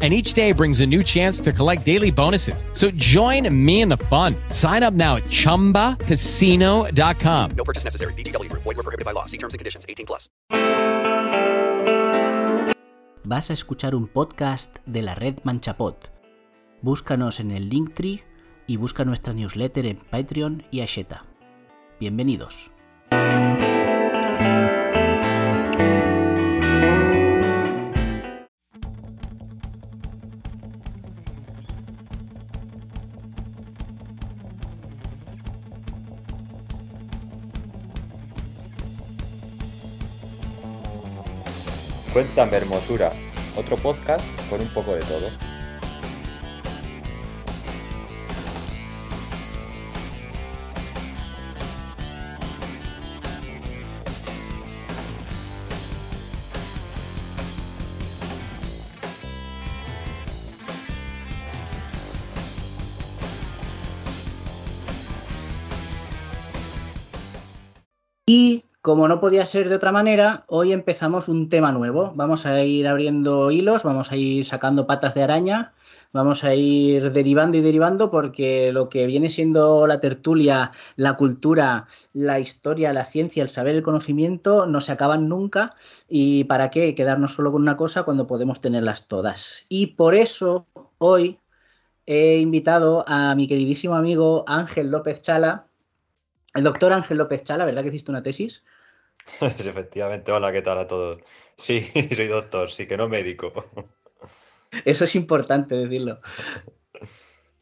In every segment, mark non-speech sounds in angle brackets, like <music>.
and each day brings a new chance to collect daily bonuses. So join me in the fun. Sign up now at ChumbaCasino.com. No purchase necessary. BGW. Void were prohibited by law. See terms and conditions. 18 plus. Vas a escuchar un podcast de la red Manchapod. Búscanos en el Linktree y busca nuestra newsletter en Patreon y Asheta. Bienvenidos. Cuéntame hermosura, otro podcast con un poco de todo. Como no podía ser de otra manera, hoy empezamos un tema nuevo. Vamos a ir abriendo hilos, vamos a ir sacando patas de araña, vamos a ir derivando y derivando porque lo que viene siendo la tertulia, la cultura, la historia, la ciencia, el saber, el conocimiento, no se acaban nunca. ¿Y para qué quedarnos solo con una cosa cuando podemos tenerlas todas? Y por eso hoy he invitado a mi queridísimo amigo Ángel López Chala, el doctor Ángel López Chala, ¿verdad que hiciste una tesis? <laughs> Efectivamente, hola, ¿qué tal a todos? Sí, <laughs> soy doctor, sí que no médico. Eso es importante decirlo.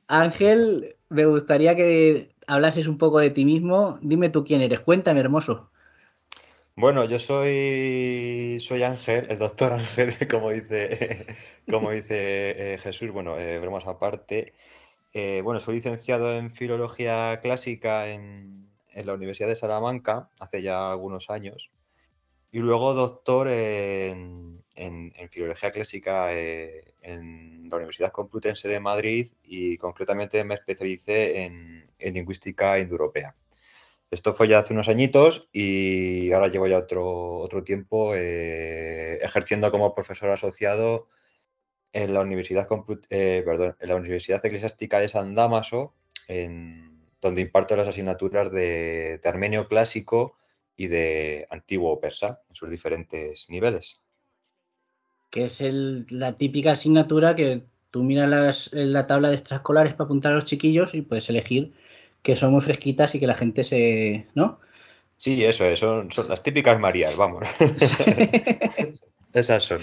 Ángel, me gustaría que hablases un poco de ti mismo. Dime tú quién eres. Cuéntame, hermoso. Bueno, yo soy soy Ángel, el doctor Ángel, <laughs> como dice, como dice eh, Jesús. Bueno, eh, bromas aparte. Eh, bueno, soy licenciado en filología clásica en, en la Universidad de Salamanca hace ya algunos años y luego doctor en, en, en Filología Clásica eh, en la Universidad Complutense de Madrid y concretamente me especialicé en, en Lingüística Indoeuropea. Esto fue ya hace unos añitos y ahora llevo ya otro, otro tiempo eh, ejerciendo como profesor asociado en la Universidad, eh, perdón, en la Universidad Eclesiástica de San Damaso, en, donde imparto las asignaturas de, de, armenio clásico y de antiguo persa en sus diferentes niveles. Que es el, la típica asignatura que tú miras las, la tabla de extraescolares para apuntar a los chiquillos y puedes elegir que son muy fresquitas y que la gente se. ¿No? Sí, eso es, son, son las típicas Marías, vamos. <laughs> Esas son.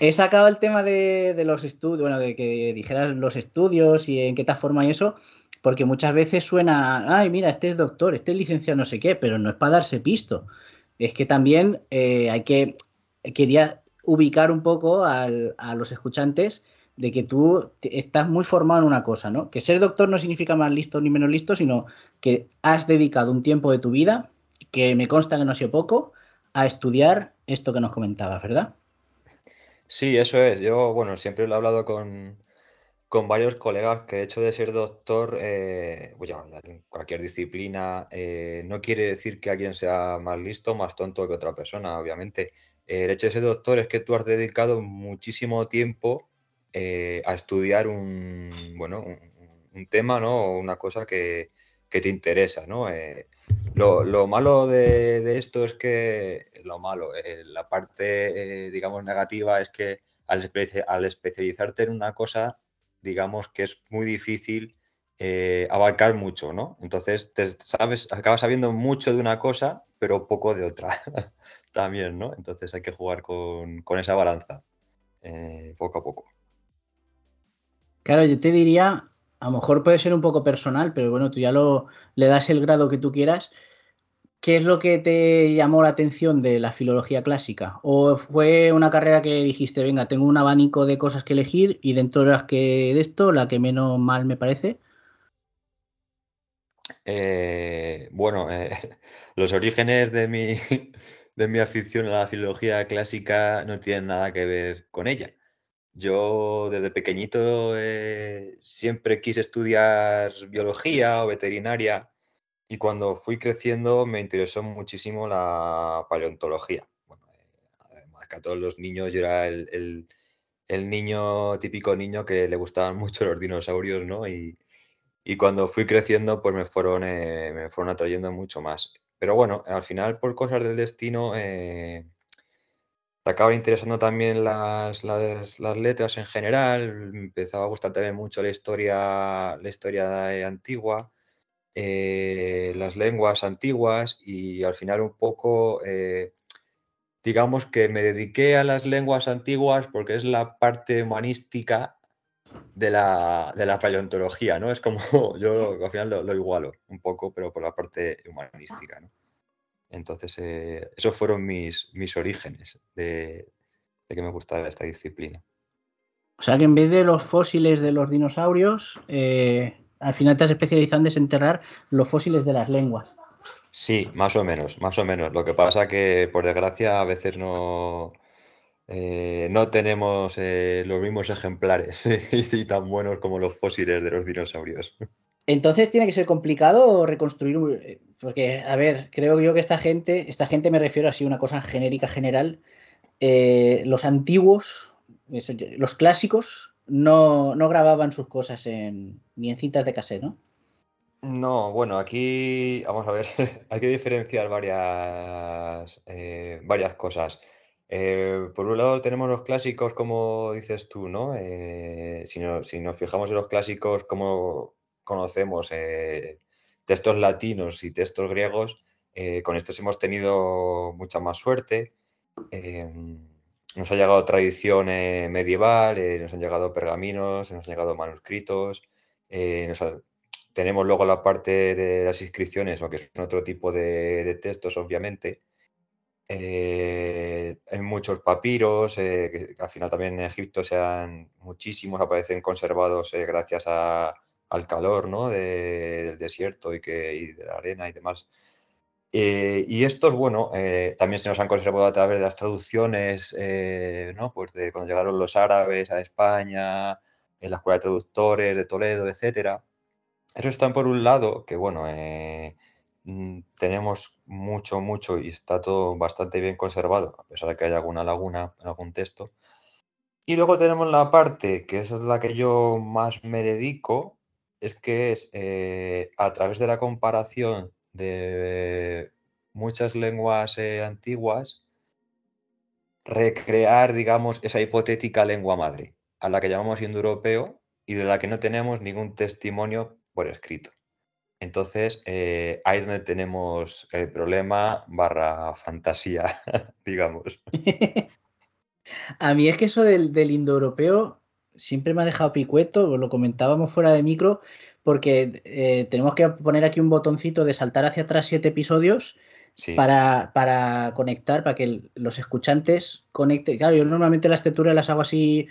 He sacado el tema de, de los estudios, bueno, de que dijeras los estudios y en qué tal forma y eso, porque muchas veces suena, ay, mira, este es doctor, este es licenciado no sé qué, pero no es para darse pisto. Es que también eh, hay que, quería ubicar un poco a los escuchantes de que tú estás muy formado en una cosa, ¿no? Que ser doctor no significa más listo ni menos listo, sino que has dedicado un tiempo de tu vida, que me consta que no ha sido poco, a estudiar esto que nos comentabas, ¿verdad? Sí, eso es. Yo, bueno, siempre lo he hablado con, con varios colegas que el hecho de ser doctor, eh, bueno, en cualquier disciplina, eh, no quiere decir que alguien sea más listo, más tonto que otra persona, obviamente. Eh, el hecho de ser doctor es que tú has dedicado muchísimo tiempo eh, a estudiar un, bueno, un, un, tema, ¿no? O una cosa que, que te interesa, ¿no? Eh, lo, lo, malo de, de, esto es que, lo malo, la parte, digamos, negativa es que al, al especializarte en una cosa, digamos que es muy difícil eh, abarcar mucho, ¿no? Entonces, te, sabes, acabas sabiendo mucho de una cosa, pero poco de otra <laughs> también, ¿no? Entonces hay que jugar con, con esa balanza, eh, poco a poco. Claro, yo te diría, a lo mejor puede ser un poco personal, pero bueno, tú ya lo le das el grado que tú quieras. ¿Qué es lo que te llamó la atención de la filología clásica? ¿O fue una carrera que dijiste, venga, tengo un abanico de cosas que elegir y dentro de las que de esto, la que menos mal me parece? Eh, bueno, eh, <laughs> los orígenes de mi, <laughs> de mi afición a la filología clásica no tienen nada que ver con ella. Yo desde pequeñito eh, siempre quise estudiar biología o veterinaria y cuando fui creciendo me interesó muchísimo la paleontología. Bueno, eh, además que a todos los niños yo era el, el- niño, típico niño que le gustaban <laughs> mucho los dinosaurios, ¿no? Y, y cuando fui creciendo, pues me fueron, eh, me fueron atrayendo mucho más. Pero bueno, al final, por cosas del destino, eh, te acaban interesando también las, las, letras en general. Empezaba a gustar también mucho la historia, la historia antigua, eh, las lenguas antiguas y al final un poco, eh, digamos que me dediqué a las lenguas antiguas porque es la parte humanística de la, de la paleontología, ¿no? Es como <laughs> yo al final lo, lo igualo un poco, pero por la parte humanística, ¿no? Entonces, eh, esos fueron mis, mis orígenes de, de que me gustara esta disciplina. O sea que en vez de los fósiles de los dinosaurios, eh, al final te has especializado en desenterrar los fósiles de las lenguas. Sí, más o menos, más o menos. Lo que pasa que, por desgracia, a veces no, eh, no tenemos eh, los mismos ejemplares <laughs> y tan buenos como los fósiles de los dinosaurios. Entonces tiene que ser complicado reconstruir, eh, porque, a ver, creo yo que esta gente, esta gente me refiero así a una cosa genérica general, eh, los antiguos, los clásicos, no, no grababan sus cosas en, ni en cintas de cassette, ¿no? No, bueno, aquí vamos a ver, <laughs> hay que diferenciar varias, eh, varias cosas. Eh, por un lado tenemos los clásicos, como dices tú, ¿no? Eh, si, no- si nos fijamos en los clásicos, como conocemos eh, textos latinos y textos griegos, con estos hemos tenido mucha más suerte. Nos ha llegado tradición eh, medieval, eh, nos han llegado pergaminos, nos han llegado manuscritos. eh, nos ha- tenemos luego la parte de las inscripciones, o que son otro tipo de, textos, obviamente. Eh, hay muchos papiros, eh, que, al final también en Egipto sean muchísimos, aparecen conservados gracias a- al calor, ¿no? de- del desierto y, que, y de la arena y demás. Eh, y estos, bueno, eh, también se nos han conservado a través de las traducciones, eh, ¿no? Pues de cuando llegaron los árabes a España, en la Escuela de Traductores de Toledo, etcétera. Eso está por un lado, que bueno, eh, mm, tenemos mucho, mucho y está todo bastante bien conservado, a pesar de que haya alguna laguna en algún texto. Y luego tenemos la parte, que es la que yo más me dedico, es que es a través de la comparación de muchas lenguas eh, antiguas, recrear, digamos, esa hipotética lengua madre, a la que llamamos indoeuropeo y de la que no tenemos ningún testimonio por escrito. Entonces, eh, ahí es donde tenemos el problema barra fantasía, <laughs> digamos. <laughs> A mí es que eso del, del indoeuropeo siempre me ha dejado picueto, lo comentábamos fuera de micro, porque eh, tenemos que poner aquí un botoncito de saltar hacia atrás siete episodios Sí, para, para conectar, para que el- los escuchantes conecten. Claro, yo normalmente las texturas las hago así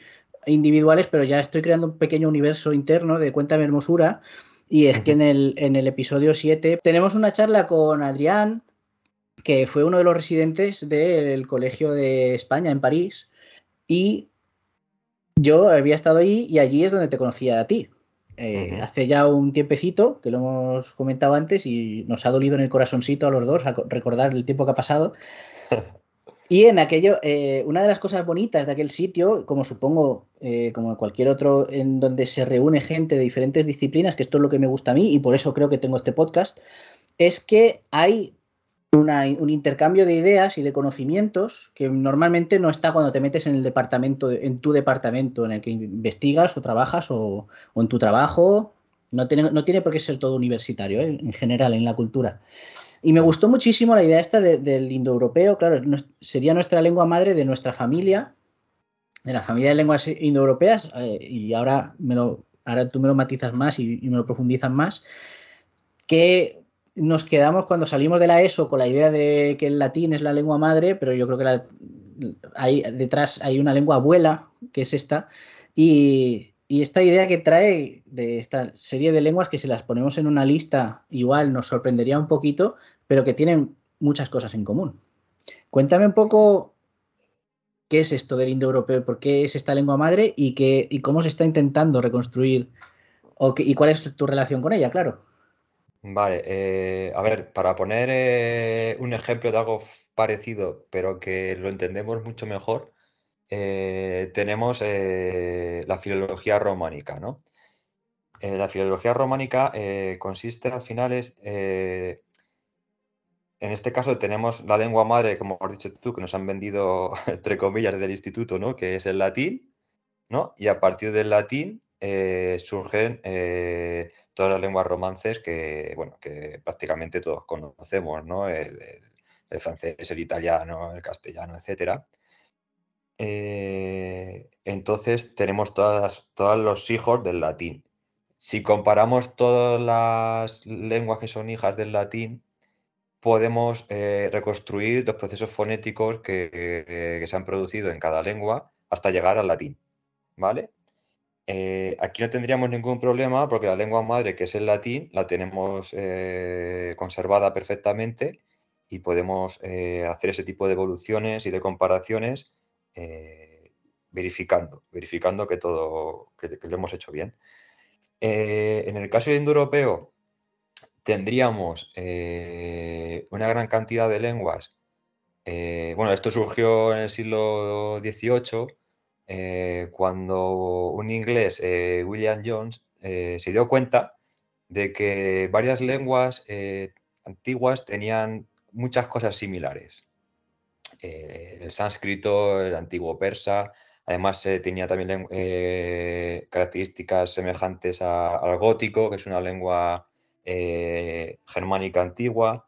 individuales, pero ya estoy creando un pequeño universo interno de Cuéntame Hermosura. Y es que en el, en el episodio 7 tenemos una charla con Adrián, que fue uno de los residentes del Colegio de España en París. Y yo había estado ahí y allí es donde te conocía a ti. Eh, Ujú. Hace ya un tiempecito, que lo hemos comentado antes y nos ha dolido en el corazoncito a los dos a recordar el tiempo que ha pasado. <laughs> Y en aquello, eh, una de las cosas bonitas de aquel sitio, como supongo, eh, como cualquier otro, en donde se reúne gente de diferentes disciplinas, que esto es lo que me gusta a mí y por eso creo que tengo este podcast, es que hay una- un intercambio de ideas y de conocimientos que normalmente no está cuando te metes en el departamento, en tu departamento en el que investigas o trabajas o, en tu trabajo. No tiene, no tiene por qué ser todo universitario, ¿eh? en general, en la cultura. Y me gustó muchísimo la idea esta de- del indoeuropeo, claro, sería nuestra lengua madre de nuestra familia, de la familia de lenguas indoeuropeas, eh, y ahora, me lo, ahora tú me lo matizas más y, y me lo profundizas más, que nos quedamos cuando salimos de la ESO con la idea de que el latín es la lengua madre, pero yo creo que hay, detrás hay una lengua abuela, que es esta, y, esta idea que trae de esta serie de lenguas que si las ponemos en una lista igual nos sorprendería un poquito, pero que tienen muchas cosas en común. Cuéntame un poco qué es esto del indoeuropeo, por qué es esta lengua madre y, y cómo se está intentando reconstruir y cuál es tu relación con ella, claro. Vale, eh, a ver, para poner eh, un ejemplo de algo parecido, pero que lo entendemos mucho mejor, eh, tenemos la filología románica, ¿no? La filología románica consiste al final es, en este caso tenemos la lengua madre, como has dicho tú, que nos han vendido, <laughs> entre comillas, del instituto, ¿no? Que es el latín, ¿no? Y a partir del latín eh, surgen eh, todas las lenguas romances que, bueno, que prácticamente todos conocemos, ¿no? El, francés, el italiano, el castellano, etcétera. Eh, entonces tenemos todas, todos los hijos del latín. Si comparamos todas las lenguas que son hijas del latín, podemos eh, reconstruir los procesos fonéticos que- que se han producido en cada lengua hasta llegar al latín, ¿vale? Eh, aquí no tendríamos ningún problema porque la lengua madre, que es el latín, la tenemos eh, conservada perfectamente y podemos eh, hacer ese tipo de evoluciones y de comparaciones verificando, verificando que todo, que, lo hemos hecho bien. En el caso indoeuropeo, tendríamos una gran cantidad de lenguas. Bueno, esto surgió en el siglo XVIII, eh, cuando un inglés, eh, William Jones, eh, se dio cuenta de que varias lenguas eh, antiguas tenían muchas cosas similares. El sánscrito, el antiguo persa, además tenía también características semejantes a- al gótico, que es una lengua germánica antigua,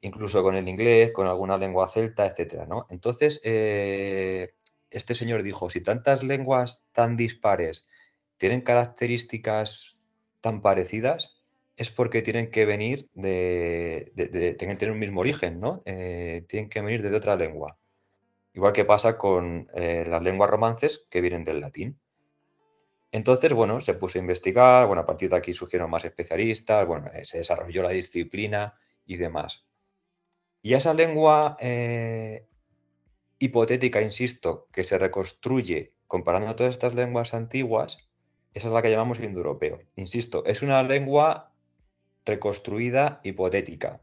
incluso con el inglés, con alguna lengua celta, etcétera, ¿no? Entonces, este señor dijo, si tantas lenguas tan dispares tienen características tan parecidas, es porque tienen que venir de, tienen que tener un mismo origen, ¿no? Eh, tienen que venir de otra lengua. Igual que pasa con eh, las lenguas romances que vienen del latín. Entonces, bueno, se puso a investigar, bueno, a partir de aquí surgieron más especialistas, bueno, eh, se desarrolló la disciplina y demás. Y esa lengua hipotética, insisto, que se reconstruye comparando todas estas lenguas antiguas, esa es la que llamamos indoeuropeo. Insisto, es una lengua reconstruida hipotética,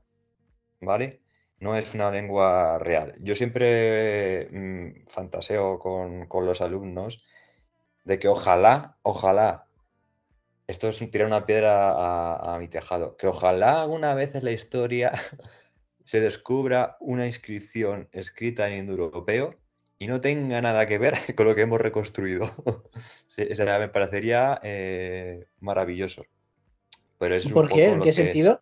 ¿vale? No es una lengua real. Yo siempre mm, fantaseo con, con los alumnos de que ojalá, ojalá, esto es tirar una piedra a, a mi tejado, que ojalá alguna vez en la historia <laughs> se descubra una inscripción escrita en indoeuropeo y no tenga nada que ver <laughs> con lo que hemos reconstruido. <laughs> Se- o sea, me parecería eh, maravilloso. Pero es un ¿Por qué? poco ¿En qué es. sentido?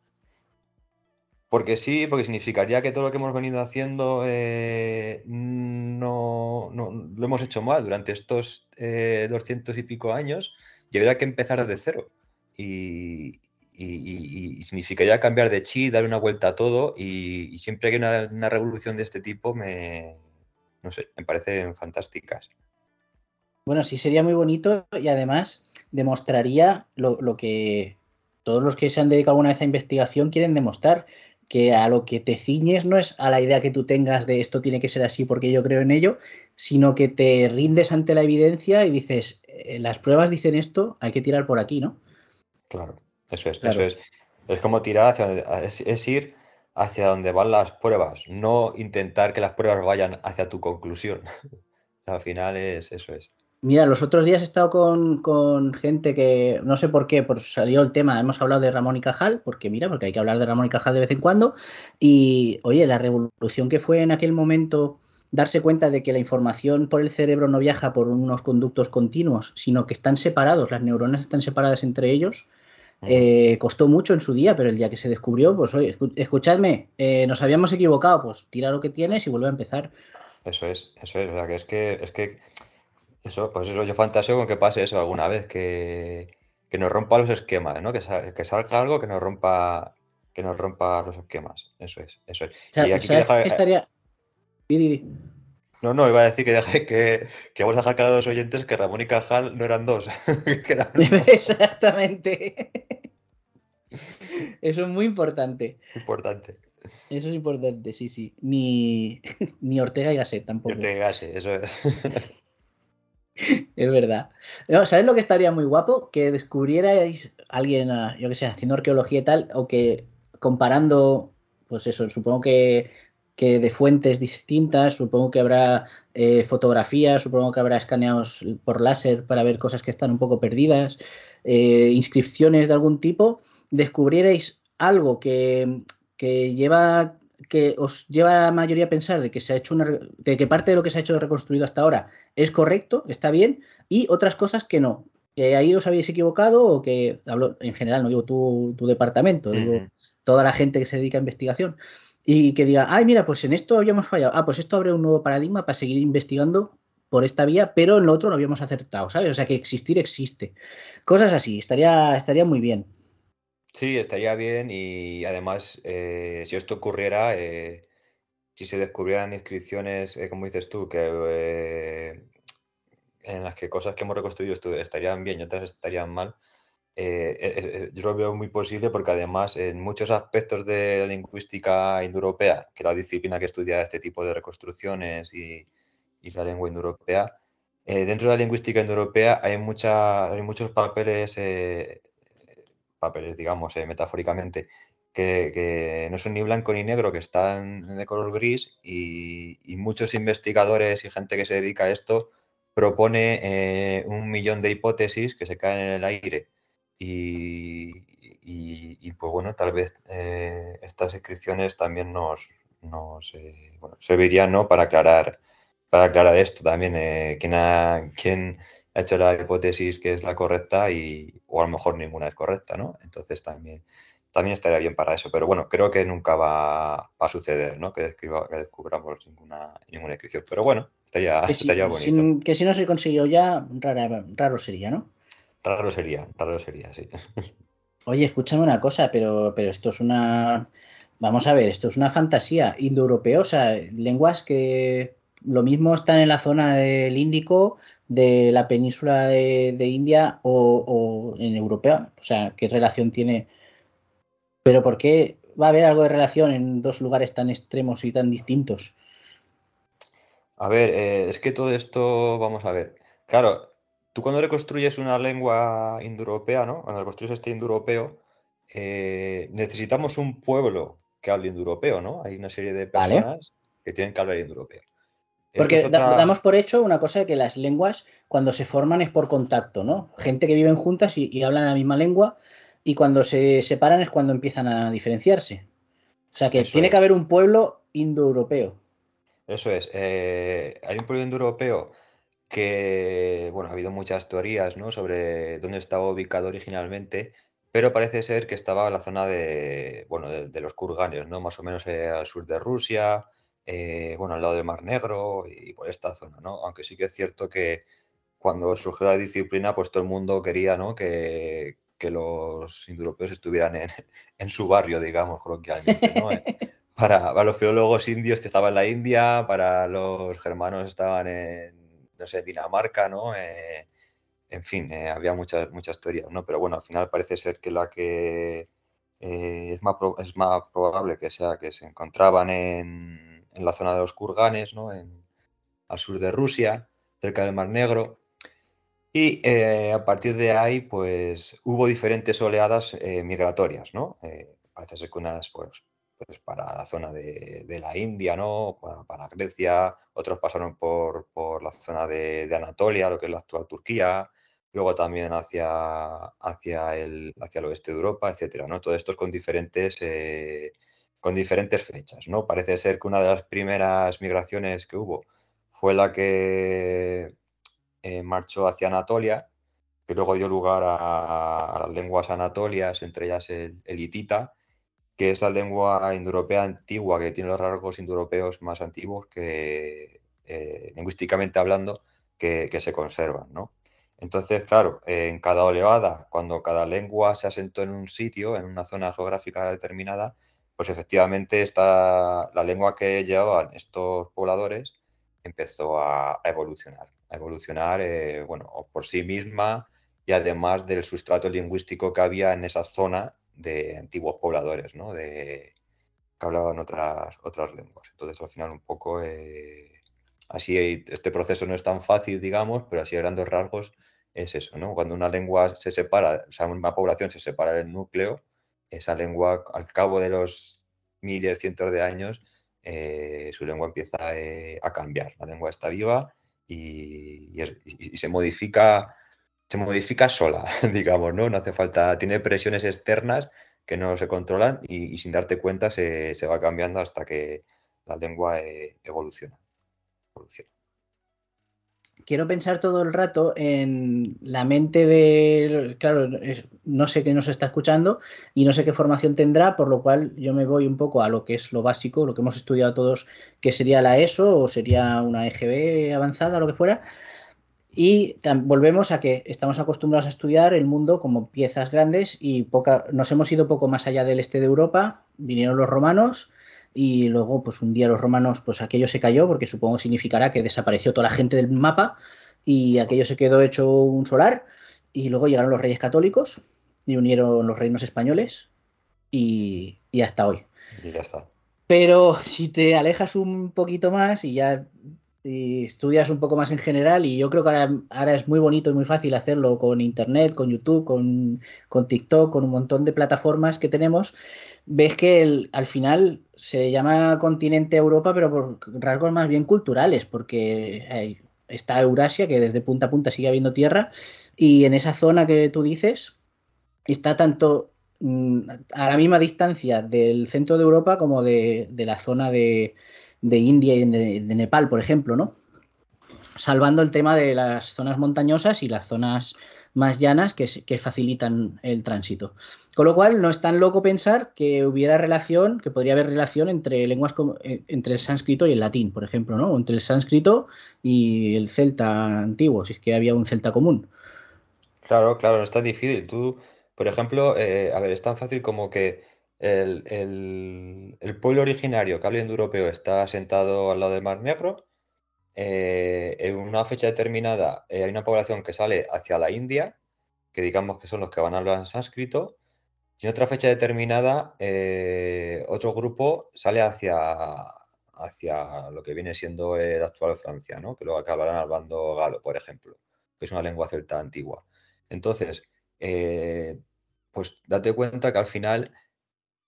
Porque sí, porque significaría que todo lo que hemos venido haciendo eh, no, no- lo hemos hecho mal durante estos eh, 200 y pico años y habría que empezar desde cero. Y, y- significaría cambiar de chi, dar una vuelta a todo y, y siempre que hay una, una revolución de este tipo me, no sé, me parecen fantásticas. Bueno, sí sería muy bonito y además demostraría lo, lo que todos los que se han dedicado alguna vez a investigación quieren demostrar, que a lo que te ciñes no es a la idea que tú tengas de esto tiene que ser así porque yo creo en ello, sino que te rindes ante la evidencia y dices, "Eh, las pruebas dicen esto, hay que tirar por aquí, ¿no? Claro, eso es, eso es. Es como tirar hacia donde- es, es ir hacia donde van las pruebas, no intentar que las pruebas vayan hacia tu conclusión. <laughs> Al final es eso es. Mira, los otros días he estado con, con gente que no sé por qué, pues salió el tema, hemos hablado de Ramón y Cajal, porque mira, porque hay que hablar de Ramón y Cajal de vez en cuando, y oye, la revolución que fue en aquel momento darse cuenta de que la información por el cerebro no viaja por unos conductos continuos, sino que están separados, las neuronas están separadas entre ellos. Eh, costó mucho en su día, pero el día que se descubrió, pues oye, escu- escuchadme, eh, nos habíamos equivocado, pues tira lo que tienes y vuelve a empezar. Eso es, eso es, o sea, que es que, es que eso, pues eso, yo fantaseo con que pase eso alguna vez, que, que nos rompa los esquemas, ¿no? Que, sa- que salga algo que nos rompa, que nos rompa los esquemas. Eso es, eso es. Sa- Y aquí que ¿Sabes deja, qué estaría? No, no, iba a decir que deje que, que vamos a dejar claro a los oyentes que Ramón y Cajal no eran dos, <laughs> que eran <laughs> uno. Exactamente. Eso es muy importante. Importante. Eso es importante, sí, sí. Ni, <laughs> ni Ortega y Gasset tampoco. Ortega y Gasset, eso es. es verdad. No, ¿Sabes lo que estaría muy guapo? Que descubrierais alguien, ah, yo que sé, haciendo arqueología y tal, o que comparando, pues eso, supongo que, que de fuentes distintas, supongo que habrá eh, fotografías, supongo que habrá escaneados por láser para ver cosas que están un poco perdidas, eh, inscripciones de algún tipo, descubrierais algo que, que lleva que os lleva a la mayoría a pensar de que se ha hecho una, de que parte de lo que se ha hecho reconstruido hasta ahora es correcto, está bien, y otras cosas que no. Que ahí os habéis equivocado o que hablo en general, no digo tu, tu departamento, digo toda la gente que se dedica a investigación. Y que diga, ay, mira, pues en esto habíamos fallado. Ah, pues esto abre un nuevo paradigma para seguir investigando por esta vía, pero en lo otro no habíamos acertado, ¿sabes? O sea que existir existe. Cosas así, estaría, estaría muy bien. Sí, estaría bien y además, eh, si esto ocurriera, eh, si se descubrieran inscripciones, eh, como dices tú, que en las que cosas que hemos reconstruido estarían bien y otras estarían mal, yo lo veo muy posible porque además en muchos aspectos de la lingüística indoeuropea, que es la disciplina que estudia este tipo de reconstrucciones y, y la lengua indoeuropea, dentro de la lingüística indoeuropea hay, mucha, hay muchos papeles papeles, digamos, eh, metafóricamente, que, no son ni blanco ni negro, que están de color gris y, muchos investigadores y gente que se dedica a esto propone eh, un millón de hipótesis que se caen en el aire y, pues bueno, tal vez eh, estas inscripciones también nos, nos bueno, servirían ¿no? para aclarar para aclarar esto también, quién, ha, quién ha hecho la hipótesis que es la correcta y, o a lo mejor ninguna es correcta, ¿no? Entonces también, también estaría bien para eso. Pero bueno, creo que nunca va, a suceder, ¿no? Que, descubramos ninguna, ninguna inscripción. Pero bueno, estaría, estaría bonito. que si no se consiguió ya, raro sería, ¿no? Raro sería, raro sería, sí. Oye, escúchame una cosa, pero, pero esto es una... Vamos a ver, esto es una fantasía indoeuropea, o sea, lenguas que lo mismo están en la zona del Índico de la península de, India o, en europea. O sea, ¿qué relación tiene? Pero ¿por qué va a haber algo de relación en dos lugares tan extremos y tan distintos? A ver, eh, es que todo esto, vamos a ver. Claro, tú cuando reconstruyes una lengua indoeuropea, ¿no? Cuando reconstruyes este indoeuropeo, eh, necesitamos un pueblo que hable indoeuropeo, ¿no? Hay una serie de personas que tienen que hablar indoeuropeo. Porque damos por hecho una cosa de que las lenguas cuando se forman es por contacto, ¿no? Gente que viven juntas y, hablan la misma lengua y cuando se separan es cuando empiezan a diferenciarse. O sea que tiene que haber un pueblo indoeuropeo. Eso es. Eh, hay un pueblo indoeuropeo que, bueno, ha habido muchas teorías, ¿no? Sobre dónde estaba ubicado originalmente, pero parece ser que estaba en la zona de, bueno, de, los Kurganes, ¿no? Más o menos eh, al sur de Rusia, eh, bueno, al lado del Mar Negro y por esta zona, ¿no? Aunque sí que es cierto que cuando surgió la disciplina, pues todo el mundo quería, ¿no? Que, los indoeuropeos estuvieran <laughs> en, su barrio, digamos, coloquialmente, ¿no? Para, los filólogos indios estaban en la India, para los germanos estaban en, no sé, Dinamarca, ¿no? Eh, en fin, eh, había muchas, muchas teorías, ¿no? Pero bueno, al final parece ser que la que es, más es más probable que sea que se encontraban en en la zona de los Kurganes, ¿no? en, al sur de Rusia, cerca del Mar Negro. Y eh, a partir de ahí, pues hubo diferentes oleadas eh, migratorias, ¿no? Eh, parece ser que unas, pues, pues, para la zona de, la India, ¿no? Para, Grecia, otros pasaron por, la zona de, Anatolia, lo que es la actual Turquía, luego también hacia, hacia, el, hacia el oeste de Europa, etcétera, ¿no? Todo esto con diferentes con diferentes fechas, ¿no? Parece ser que una de las primeras migraciones que hubo fue la que eh, marchó hacia Anatolia, que luego dio lugar a, las lenguas anatolias, entre ellas el, hitita, que es la lengua indoeuropea antigua, que tiene los rasgos indoeuropeos más antiguos que, eh, lingüísticamente hablando, que, se conservan, ¿no? Entonces, claro, en cada oleada, cuando cada lengua se asentó en un sitio, en una zona geográfica determinada, pues efectivamente esta, la lengua que llevaban estos pobladores empezó a, evolucionar, a evolucionar, eh, bueno, por sí misma y además del sustrato lingüístico que había en esa zona de antiguos pobladores, ¿no? De, que hablaban otras, otras lenguas. Entonces, al final, un poco, eh, así este proceso no es tan fácil, digamos, pero así a grandes rasgos es eso, ¿no? Cuando una lengua se separa, o sea, una población se separa del núcleo, esa lengua, al cabo de los miles, cientos de años, eh, su lengua empieza eh, a cambiar. La lengua está viva y, se modifica se modifica sola, <laughs> digamos, ¿no? No hace falta, tiene presiones externas que no se controlan y, sin darte cuenta se, va cambiando hasta que la lengua eh, evoluciona. Quiero pensar todo el rato en la mente de, claro, no sé qué nos está escuchando y no sé qué formación tendrá, por lo cual yo me voy un poco a lo que es lo básico, lo que hemos estudiado todos, que sería la ESO o sería una EGB avanzada lo que fuera, y volvemos a que estamos acostumbrados a estudiar el mundo como piezas grandes y poca, nos hemos ido poco más allá del este de Europa, vinieron los romanos y luego pues un día los romanos pues aquello se cayó porque supongo significará que desapareció toda la gente del mapa y aquello se quedó hecho un solar y luego llegaron los reyes católicos y unieron los reinos españoles y, y hasta hoy. Y ya está. Pero si te alejas un poquito más y ya y estudias un poco más en general y yo creo que ahora, es muy bonito y muy fácil hacerlo con internet, con YouTube, con, con TikTok, con un montón de plataformas que tenemos, ves que al final se llama continente Europa, pero por rasgos más bien culturales, porque está Eurasia, que desde punta a punta sigue habiendo tierra, y en esa zona que tú dices está tanto mm, a la misma distancia del centro de Europa como de la zona de, de India y de, Nepal, por ejemplo, ¿no? Salvando el tema de las zonas montañosas y las zonas más llanas que, facilitan el tránsito. Con lo cual, no es tan loco pensar que hubiera relación, que podría haber relación entre lenguas como, eh, entre el sánscrito y el latín, por ejemplo, ¿no? O entre el sánscrito y el celta antiguo, si es que había un celta común. Claro, claro, no es tan difícil. Tú, por ejemplo, eh, a ver, es tan fácil como que el, pueblo originario que habla indoeuropeo está asentado al lado del Mar Negro. Eh, en una fecha determinada eh, hay una población que sale hacia la India, que digamos que son los que van a hablar sánscrito, y en otra fecha determinada eh, otro grupo sale hacia, hacia lo que viene siendo el actual Francia, ¿no? que luego acabarán hablando galo, por ejemplo, que es una lengua celta antigua. Entonces, pues date cuenta que al final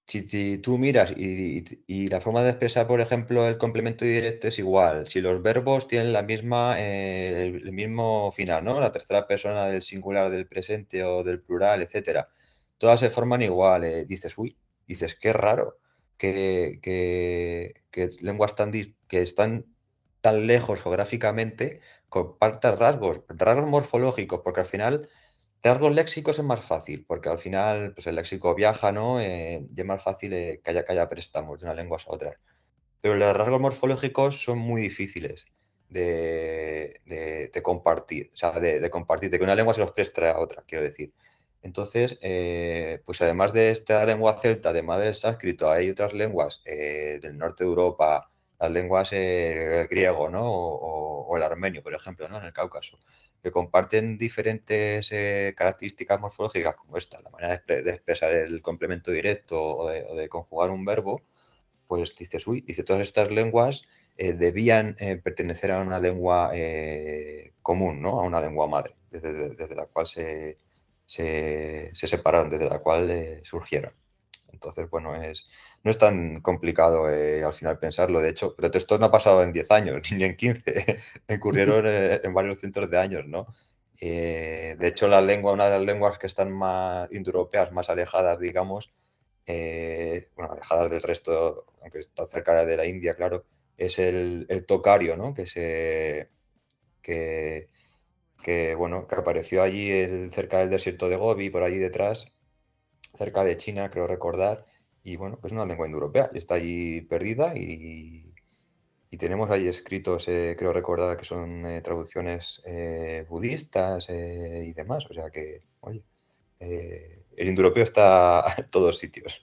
si, tú miras y, la forma de expresar, por ejemplo, el complemento directo es igual, si los verbos tienen la misma, eh, el, mismo final, ¿no? La tercera persona del singular del presente o del plural, etcétera, todas se forman igual. Eh, dices, uy, dices, qué raro que, que, lenguas tan, que están tan lejos geográficamente compartan rasgos, rasgos morfológicos, porque al final Rasgos léxicos es más fácil, porque al final pues el léxico viaja, ¿no? Eh, es más fácil eh, que, haya, que haya préstamos de una lengua a otra. Pero los rasgos morfológicos son muy difíciles de, compartir, o sea, de, compartir, de que una lengua se los preste a otra, quiero decir. Entonces, eh, pues además de esta lengua celta, además del sánscrito, hay otras lenguas del norte de Europa, las lenguas el griego, ¿no? O, el armenio, por ejemplo, ¿no? En el Cáucaso que comparten diferentes eh, características morfológicas como esta, la manera de, expresar el complemento directo o de, conjugar un verbo, pues dices, uy, dice, todas estas lenguas eh, debían eh, pertenecer a una lengua común, ¿no? A una lengua madre, desde, la cual se, se, separaron, desde la cual surgieron. Entonces, bueno, es, no es tan complicado eh, al final pensarlo. De hecho, pero esto no ha pasado en 10 años, <laughs> ni en 15, ocurrieron <laughs> eh, en varios cientos de años, ¿no? Eh, de hecho, la lengua, una de las lenguas que están más indoeuropeas, más alejadas, digamos, bueno, alejadas del resto, aunque está cerca de la India, claro, es el, tocario, ¿no? Que se que, que, bueno, que apareció allí cerca del desierto de Gobi, por allí detrás, cerca de China, creo recordar, y bueno, es una lengua indoeuropea y está allí perdida y, tenemos ahí escritos, eh, creo recordar que son eh, traducciones eh, budistas y demás, o sea que, oye, el indoeuropeo está <laughs> en todos sitios.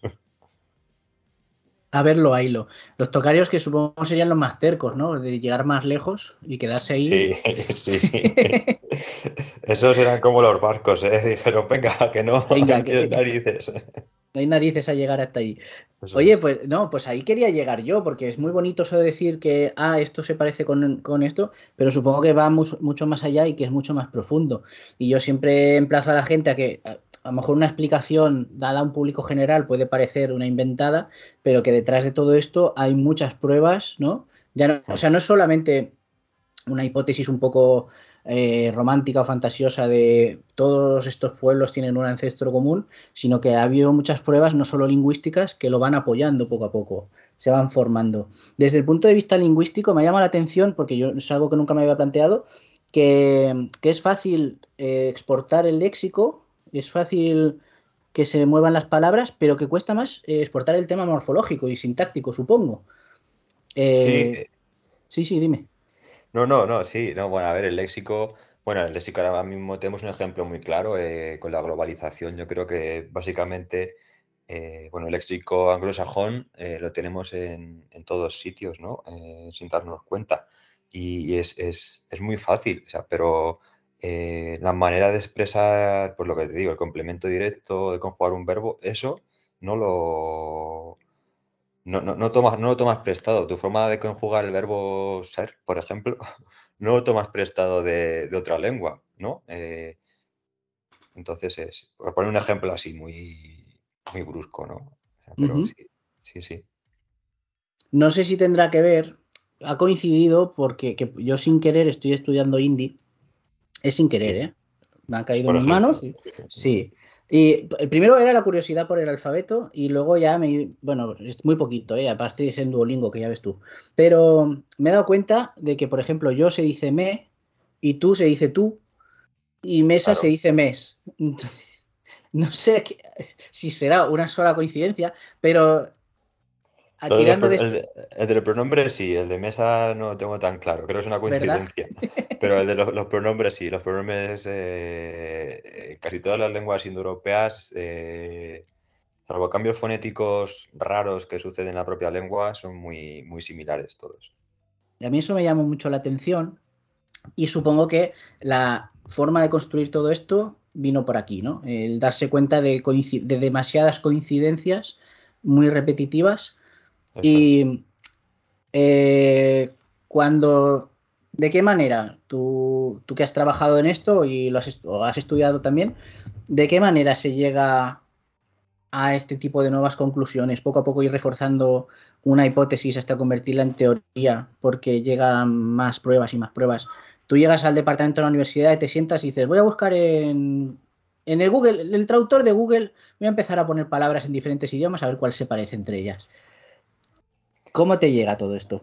A verlo, lo Los tocarios que supongo serían los más tercos, ¿no? De llegar más lejos y quedarse ahí. Sí, <laughs> sí, sí. Esos eran como los barcos, ¿eh? Dijeron, venga, que no, venga, <laughs> que, narices. No hay narices a llegar hasta ahí. Eso Oye, es. pues no, pues ahí quería llegar yo, porque es muy bonito eso de decir que, ah, esto se parece con, con esto, pero supongo que va mu- mucho más allá y que es mucho más profundo. Y yo siempre emplazo a la gente a que a, a lo mejor una explicación dada a un público general puede parecer una inventada, pero que detrás de todo esto hay muchas pruebas, ¿no? Ya no, o sea, no es solamente una hipótesis un poco eh, romántica o fantasiosa de todos estos pueblos tienen un ancestro común, sino que ha habido muchas pruebas, no solo lingüísticas, que lo van apoyando poco a poco, se van formando. Desde el punto de vista lingüístico me llama la atención, porque yo es algo que nunca me había planteado, que, que es fácil eh, exportar el léxico, es fácil que se muevan las palabras, pero que cuesta más eh, exportar el tema morfológico y sintáctico, supongo. Sí, Eh, eh, sí, sí, dime. No, no, no, sí, no, bueno, a ver, el léxico, bueno, el léxico ahora mismo tenemos un ejemplo muy claro eh, con la globalización. Yo creo que básicamente, eh, bueno, el léxico anglosajón eh, lo tenemos en, todos sitios, ¿no? Eh, sin darnos cuenta. Y, es, es, es muy fácil, o sea, pero la manera de expresar, pues lo que te digo, el complemento directo, de conjugar un verbo, eso no lo, no, no, no tomas, no lo tomas prestado. Tu forma de conjugar el verbo ser, por ejemplo, <laughs> no lo tomas prestado de, de otra lengua, ¿no? Eh, entonces es, por poner un ejemplo así muy, muy brusco, ¿no? Pero sí, sí, sí. No sé si tendrá que ver, ha coincidido porque que yo sin querer estoy estudiando hindi, es sin querer, ¿eh? Me ha caído en mis manos, sí. Y el primero era la curiosidad por el alfabeto y luego ya me, bueno, es muy poquito, ¿eh? Aparte es en Duolingo, que ya ves tú. Pero me he dado cuenta de que, por ejemplo, yo se dice me y tú se dice tú y mesa se dice mes. <laughs> Entonces, no sé si será una sola coincidencia, pero de de el, de, el de los pronombres sí, el de mesa no lo tengo tan claro, creo que es una ¿verdad? coincidencia. Pero el de los, los pronombres sí, los pronombres eh, casi todas las lenguas indoeuropeas, eh, salvo cambios fonéticos raros que suceden en la propia lengua, son muy, muy similares todos. Y a mí eso me llamó mucho la atención y supongo que la forma de construir todo esto vino por aquí, ¿no? El darse cuenta de, de demasiadas coincidencias muy repetitivas. Y eh, cuando, ¿de qué manera tú, tú que has trabajado en esto y lo has, has estudiado también, ¿de qué manera se llega a este tipo de nuevas conclusiones, poco a poco ir reforzando una hipótesis hasta convertirla en teoría, porque llegan más pruebas y más pruebas. Tú llegas al departamento de la universidad y te sientas y dices, voy a buscar en, en el Google, el traductor de Google, voy a empezar a poner palabras en diferentes idiomas a ver cuál se parece entre ellas. ¿Cómo te llega todo esto?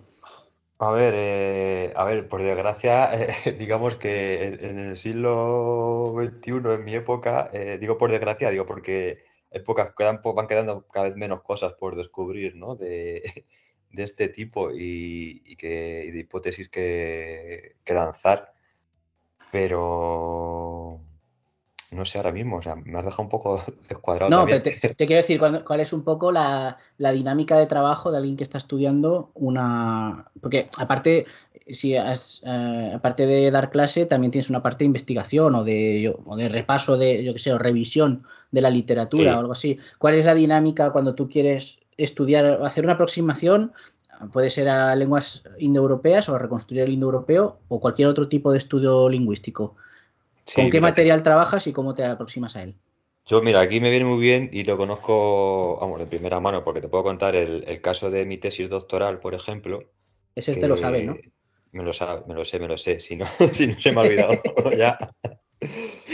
A ver, eh, a ver, por desgracia, <laughs> digamos que en, el siglo XXI, en mi época, eh, digo por desgracia, digo porque épocas po- van quedando cada vez menos cosas por descubrir, ¿no? De, <laughs> este tipo y, de hipótesis que lanzar, pero no sé ahora mismo, o sea, me has dejado un poco <laughs> descuadrado No, pero te, te quiero decir cuál, cuál es un poco la, la dinámica de trabajo de alguien que está estudiando una... Porque aparte, si has, eh, aparte de dar clase, también tienes una parte de investigación o de, yo- o de repaso de, yo qué sé, o revisión de la literatura o algo así. ¿Cuál es la dinámica cuando tú quieres estudiar, hacer una aproximación? Puede ser a lenguas indoeuropeas o a reconstruir el indoeuropeo o cualquier otro tipo de estudio lingüístico. ¿Con qué material trabajas y cómo te aproximas a él? Yo, mira, aquí me viene muy bien y lo conozco, vamos, de primera mano, porque te puedo contar el, el caso de mi tesis doctoral, por ejemplo, Ese te lo sabes, ¿no? me lo sabe, me lo sé, me lo sé, si no, <laughs> si no se me ha olvidado <laughs> ya,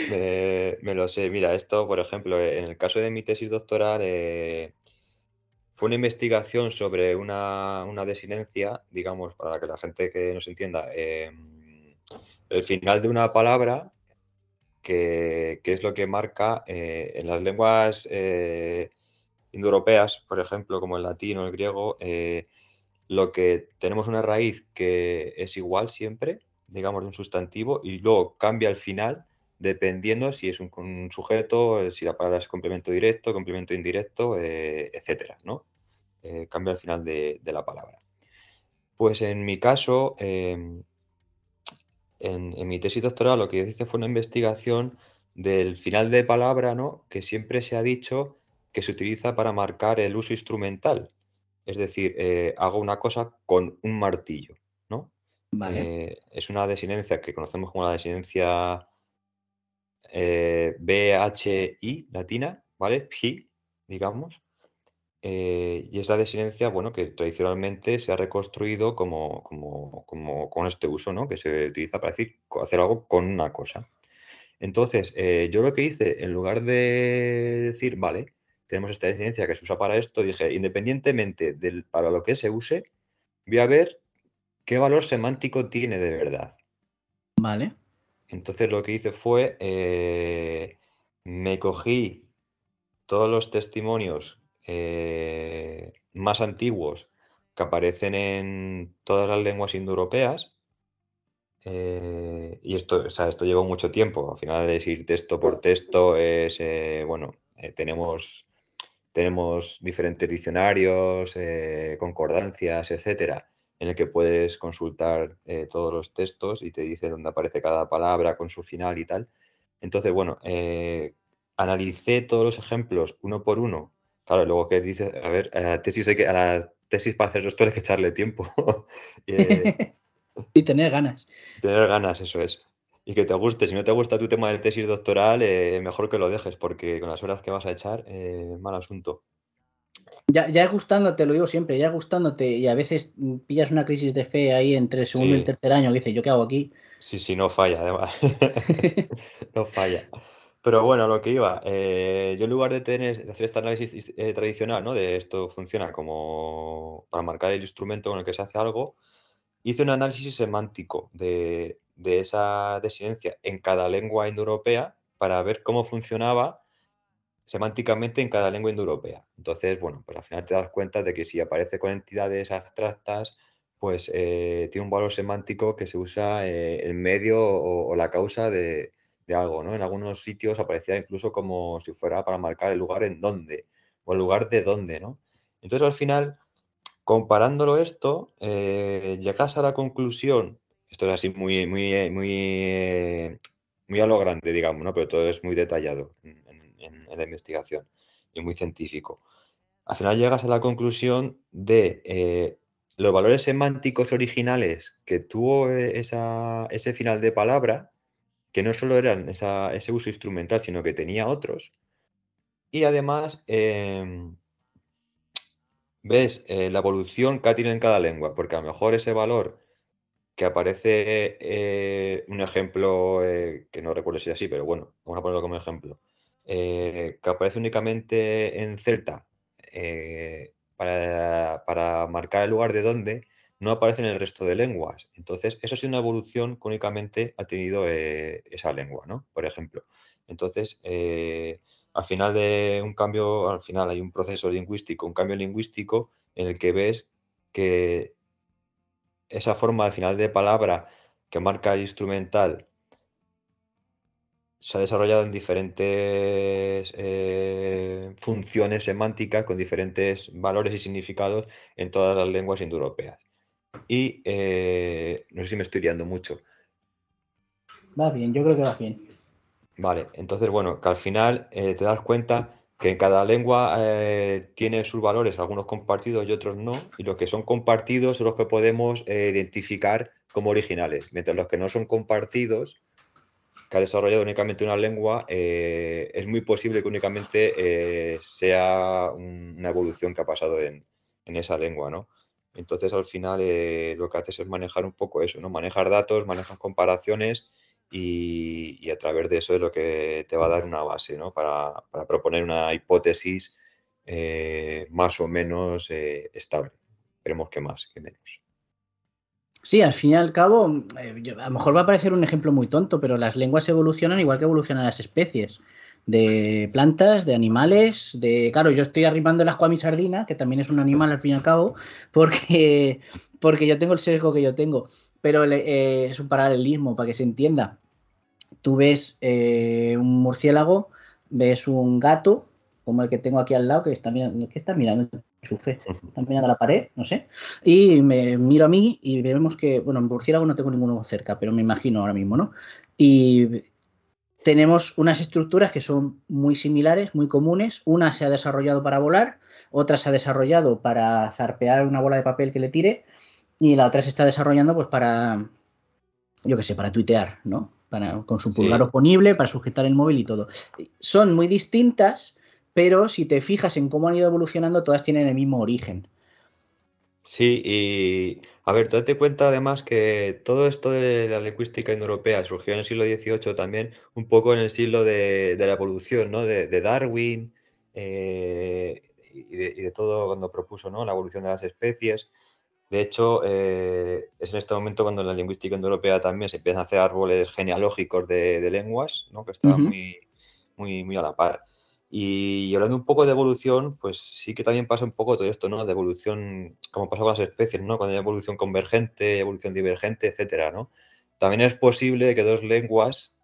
me, me lo sé. Mira, esto, por ejemplo, en el caso de mi tesis doctoral, eh, fue una investigación sobre una, una desinencia, digamos, para que la gente que nos entienda, eh, el final de una palabra que, es lo que marca eh, en las lenguas eh, indoeuropeas, por ejemplo, como el latín o el griego, eh, lo que tenemos una raíz que es igual siempre, digamos, de un sustantivo, y luego cambia al final dependiendo si es un, sujeto, si la palabra es complemento directo, complemento indirecto, etcétera, ¿no? Cambia al final de, la palabra. Pues en mi caso, eh, en, en, mi tesis doctoral lo que hice fue una investigación del final de palabra, ¿no? Que siempre se ha dicho que se utiliza para marcar el uso instrumental. Es decir, eh, hago una cosa con un martillo, ¿no? Vale. Eh, es una desinencia que conocemos como la desinencia eh, BHI latina, ¿vale? Phi, digamos. Eh, y es la desinencia, bueno, que tradicionalmente se ha reconstruido como, como, como con este uso, ¿no? Que se utiliza para decir hacer algo con una cosa. Entonces, eh, yo lo que hice, en lugar de decir, vale, tenemos esta desinencia que se usa para esto, dije, independientemente del para lo que se use, voy a ver qué valor semántico tiene de verdad. Vale. Entonces lo que hice fue, eh, me cogí todos los testimonios eh, más antiguos que aparecen en todas las lenguas indoeuropeas. eh, y esto, o sea, esto llevó mucho tiempo. Al final es ir texto por texto, es, eh, bueno, eh, tenemos, tenemos diferentes diccionarios, concordancias, etcétera, en el que puedes consultar todos los textos y te dice dónde aparece cada palabra con su final y tal. Entonces, bueno, analicé todos los ejemplos uno por uno. Claro, luego que dices, a ver, a la tesis, hay que, a la tesis para hacer esto hay que echarle tiempo. <laughs> Eh, <laughs> y tener ganas. tener ganas, eso es. Y que te guste. Si no te gusta tu tema de tesis doctoral, eh, mejor que lo dejes, porque con las horas que vas a echar, eh, mal asunto. Ya, ya es gustándote, lo digo siempre, ya es gustándote y a veces pillas una crisis de fe ahí entre el segundo y el tercer año que dices, ¿yo qué hago aquí? sí, sí, no falla, además. <laughs> No falla. Pero bueno, lo que iba, eh, yo en lugar de tener, hacer este análisis eh, tradicional, ¿no? De esto funciona como para marcar el instrumento con el que se hace algo, hice un análisis semántico de, de esa desinencia en cada lengua indoeuropea para ver cómo funcionaba semánticamente en cada lengua indoeuropea. Entonces, bueno, pues al final te das cuenta de que si aparece con entidades abstractas, pues eh, tiene un valor semántico que se usa eh, en medio o la causa de, de algo, ¿no? En algunos sitios aparecía incluso como si fuera para marcar el lugar en donde, o el lugar de dónde, ¿no? Entonces, al final, comparándolo esto, eh, llegas a la conclusión, esto es así muy, muy, muy, muy a lo grande, digamos, ¿no? Pero todo es muy detallado en la investigación y muy científico. Al final llegas a la conclusión de eh, los valores semánticos originales que tuvo eh, esa- ese final de palabra, que no solo eran ese uso instrumental, sino que tenía otros. Y además, em, ves eh, la evolución que ha tenido en cada lengua, porque a lo mejor ese valor que aparece, eh, un ejemplo eh, que no recuerdo si es así, pero bueno, vamos a ponerlo como ejemplo, que aparece únicamente en celta para, para marcar el lugar de donde, no aparece en el resto de lenguas. Entonces, eso ha sido una evolución que únicamente ha tenido eh, esa lengua, ¿no? Por ejemplo. Entonces, eh, al final de un cambio, al final hay un proceso lingüístico, un cambio lingüístico en el que ves que esa forma al final de palabra que marca el instrumental se ha desarrollado en diferentes eh, funciones semánticas con diferentes valores y significados en todas las lenguas indoeuropeas. Y eh, no sé si me estoy liando mucho. Va bien, yo creo que va bien. Vale, entonces, bueno, que al final eh, te das cuenta que en cada lengua eh, tiene sus valores, algunos compartidos y otros no, y los que son compartidos son los que podemos eh, identificar como originales, mientras los que no son compartidos, que ha desarrollado únicamente una lengua, eh, es muy posible que únicamente eh, sea un- una evolución que ha pasado en, en esa lengua, ¿no? Entonces, al final, eh, lo que haces es manejar un poco eso, ¿no? Manejar datos, manejar comparaciones y, a través de eso es lo que te va a dar una base, ¿no? Para, para proponer una hipótesis eh, más o menos eh, estable. Esperemos que más, que menos. Sí, al fin y al cabo, eh, a lo mejor va a parecer un ejemplo muy tonto, pero las lenguas evolucionan igual que evolucionan las especies. De plantas, de animales, de... Claro, yo estoy arrimando el asco a mi sardina, que también es un animal al fin y al cabo, porque, <laughs> porque yo tengo el sesgo que yo tengo. Pero eh, es un paralelismo para que se entienda. Tú ves eh, un murciélago, ves un gato, como el que tengo aquí al lado, que está mirando, ¿qué está mirando? Enchufe. Está mirando a la pared, no sé. Y me miro a mí y vemos que, bueno, en murciélago no tengo ninguno cerca, pero me imagino ahora mismo, ¿no? Y tenemos unas estructuras que son muy similares, muy comunes. Una se ha desarrollado para volar, otra se ha desarrollado para zarpear una bola de papel que le tire y la otra se está desarrollando pues para, yo qué sé, para tuitear, ¿no? Para, con su pulgar Sí. oponible, para sujetar el móvil y todo. Son muy distintas, pero si te fijas en cómo han ido evolucionando, todas tienen el mismo origen. Sí, y a ver, tú date cuenta además que todo esto de la lingüística indoeuropea surgió en el siglo XVIII también, un poco en el siglo de, de la evolución, ¿no? De, de Darwin eh, y, de, y de todo cuando propuso, ¿no? La evolución de las especies. De hecho, eh, es en este momento cuando en la lingüística indoeuropea también se empiezan a hacer árboles genealógicos de, lenguas, ¿no? Que Ujú. muy, muy, muy a la par. Y hablando un poco de evolución, pues sí que también pasa un poco todo esto, ¿no? De evolución, como pasa con las especies, ¿no? Cuando hay evolución convergente, evolución divergente, etcétera, ¿no? También es posible que dos lenguas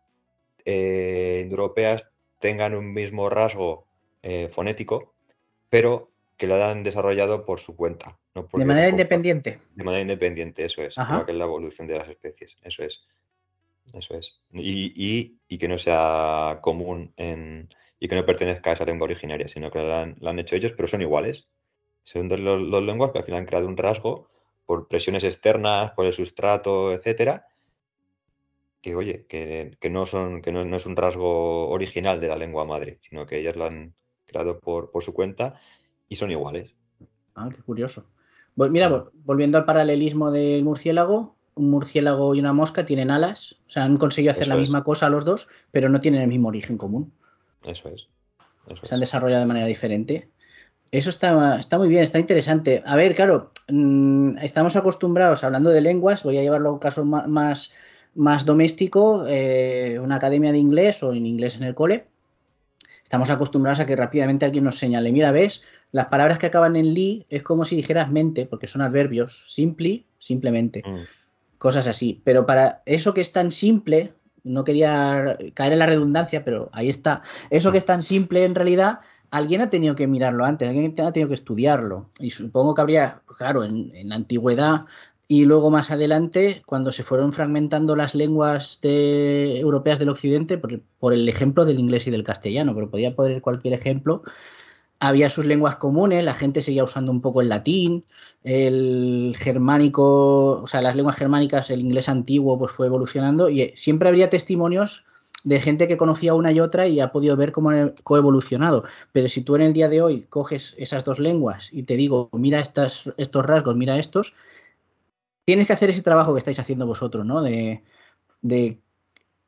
eh, indoeuropeas tengan un mismo rasgo eh, fonético, pero que lo hayan desarrollado por su cuenta, no De manera independiente. de manera independiente, eso es, igual que es la evolución de las especies, eso es, eso es. Y, y- y que no sea común en, y que no pertenezca a esa lengua originaria, sino que la han, la han hecho ellos, pero son iguales. Son dos, lenguas que al final han creado un rasgo por presiones externas, por el sustrato, etcétera, que oye, que, que no son, que no, no es un rasgo original de la lengua madre, sino que ellas lo han creado por, por su cuenta y son iguales. Ah, qué curioso. Vol- mira, vol- volviendo al paralelismo del murciélago, un murciélago y una mosca tienen alas, o sea, han conseguido hacer Eso la es. misma cosa los dos, pero no tienen el mismo origen común. Eso es. Eso Se han es. desarrollado de manera diferente. Eso está, está muy bien, está interesante. A ver, claro, mm, estamos acostumbrados, hablando de lenguas, voy a llevarlo a un caso más, más doméstico, eh, una academia de inglés o en inglés en el cole. Estamos acostumbrados a que rápidamente alguien nos señale, mira, ves, las palabras que acaban en li es como si dijeras mente, porque son adverbios, simpli, simplemente, Mm, cosas así. Pero para eso que es tan simple, no quería caer en la redundancia, pero ahí está, eso que es tan simple en realidad, alguien ha tenido que mirarlo antes, alguien ha tenido que estudiarlo. Y supongo que habría, claro, en, en antigüedad y luego más adelante, cuando se fueron fragmentando las lenguas de- europeas del occidente, por, por el ejemplo del inglés y del castellano, pero podía poner cualquier ejemplo, había sus lenguas comunes, la gente seguía usando un poco el latín, el germánico, o sea, las lenguas germánicas, el inglés antiguo, pues fue evolucionando y eh, siempre habría testimonios de gente que conocía una y otra y ha podido ver cómo han coevolucionado. Pero si tú en el día de hoy coges esas dos lenguas y te digo, mira estas, estos rasgos, mira estos, tienes que hacer ese trabajo que estáis haciendo vosotros, ¿no? De, de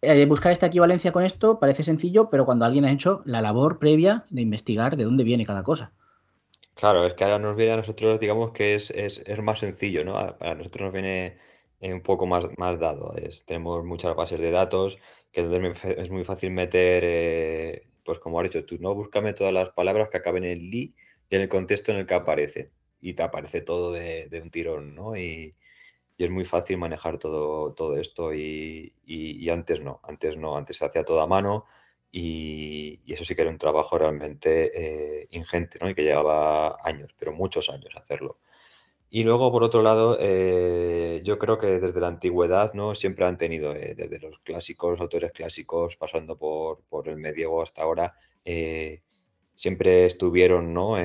eh, buscar esta equivalencia con esto parece sencillo, pero cuando alguien ha hecho la labor previa de investigar de dónde viene cada cosa. Claro, es que ahora nos viene a nosotros, digamos que es, es, es más sencillo, ¿no? A, a nosotros nos viene un poco más, más dado. Es- tenemos muchas bases de datos, que entonces es muy fácil meter, eh, pues como has dicho tú, ¿no? Búscame todas las palabras que acaben en li y en el contexto en el que aparece. Y te aparece todo de, de un tirón, ¿no? Y, y es muy fácil manejar todo, todo esto y, y- antes no, antes no, antes se hacía todo a mano y, y eso sí que era un trabajo realmente eh, ingente, ¿no? Y que llevaba años, pero muchos años hacerlo. Y luego, por otro lado, eh, yo creo que desde la antigüedad, ¿no? Siempre han tenido, eh, desde los clásicos, autores clásicos, pasando por, por el medievo hasta ahora, eh, siempre estuvieron, ¿no?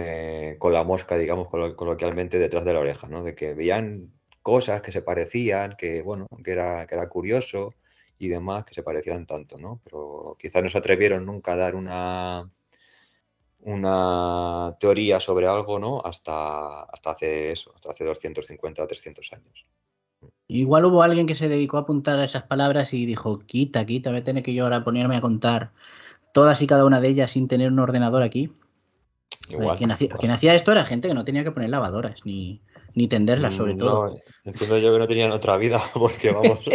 Con la mosca, digamos, colo- coloquialmente, detrás de la oreja, ¿no? De que veían cosas que se parecían, que, bueno, que era, que era curioso y demás, que se parecieran tanto, ¿no? Pero quizás no se atrevieron nunca a dar una una teoría sobre algo, ¿no? Hasta, hasta hace eso, hasta hace 250, 300 años. Igual hubo alguien que se dedicó a apuntar a esas palabras y dijo, quita, quita, voy a tener que yo ahora ponerme a contar todas y cada una de ellas sin tener un ordenador aquí. Igual. Quien hacía, igual. quien hacía esto era gente que no tenía que poner lavadoras ni, ni tenderlas, sobre Mm, todo. No, entiendo yo que no tenían otra vida, <laughs> porque vamos. <laughs>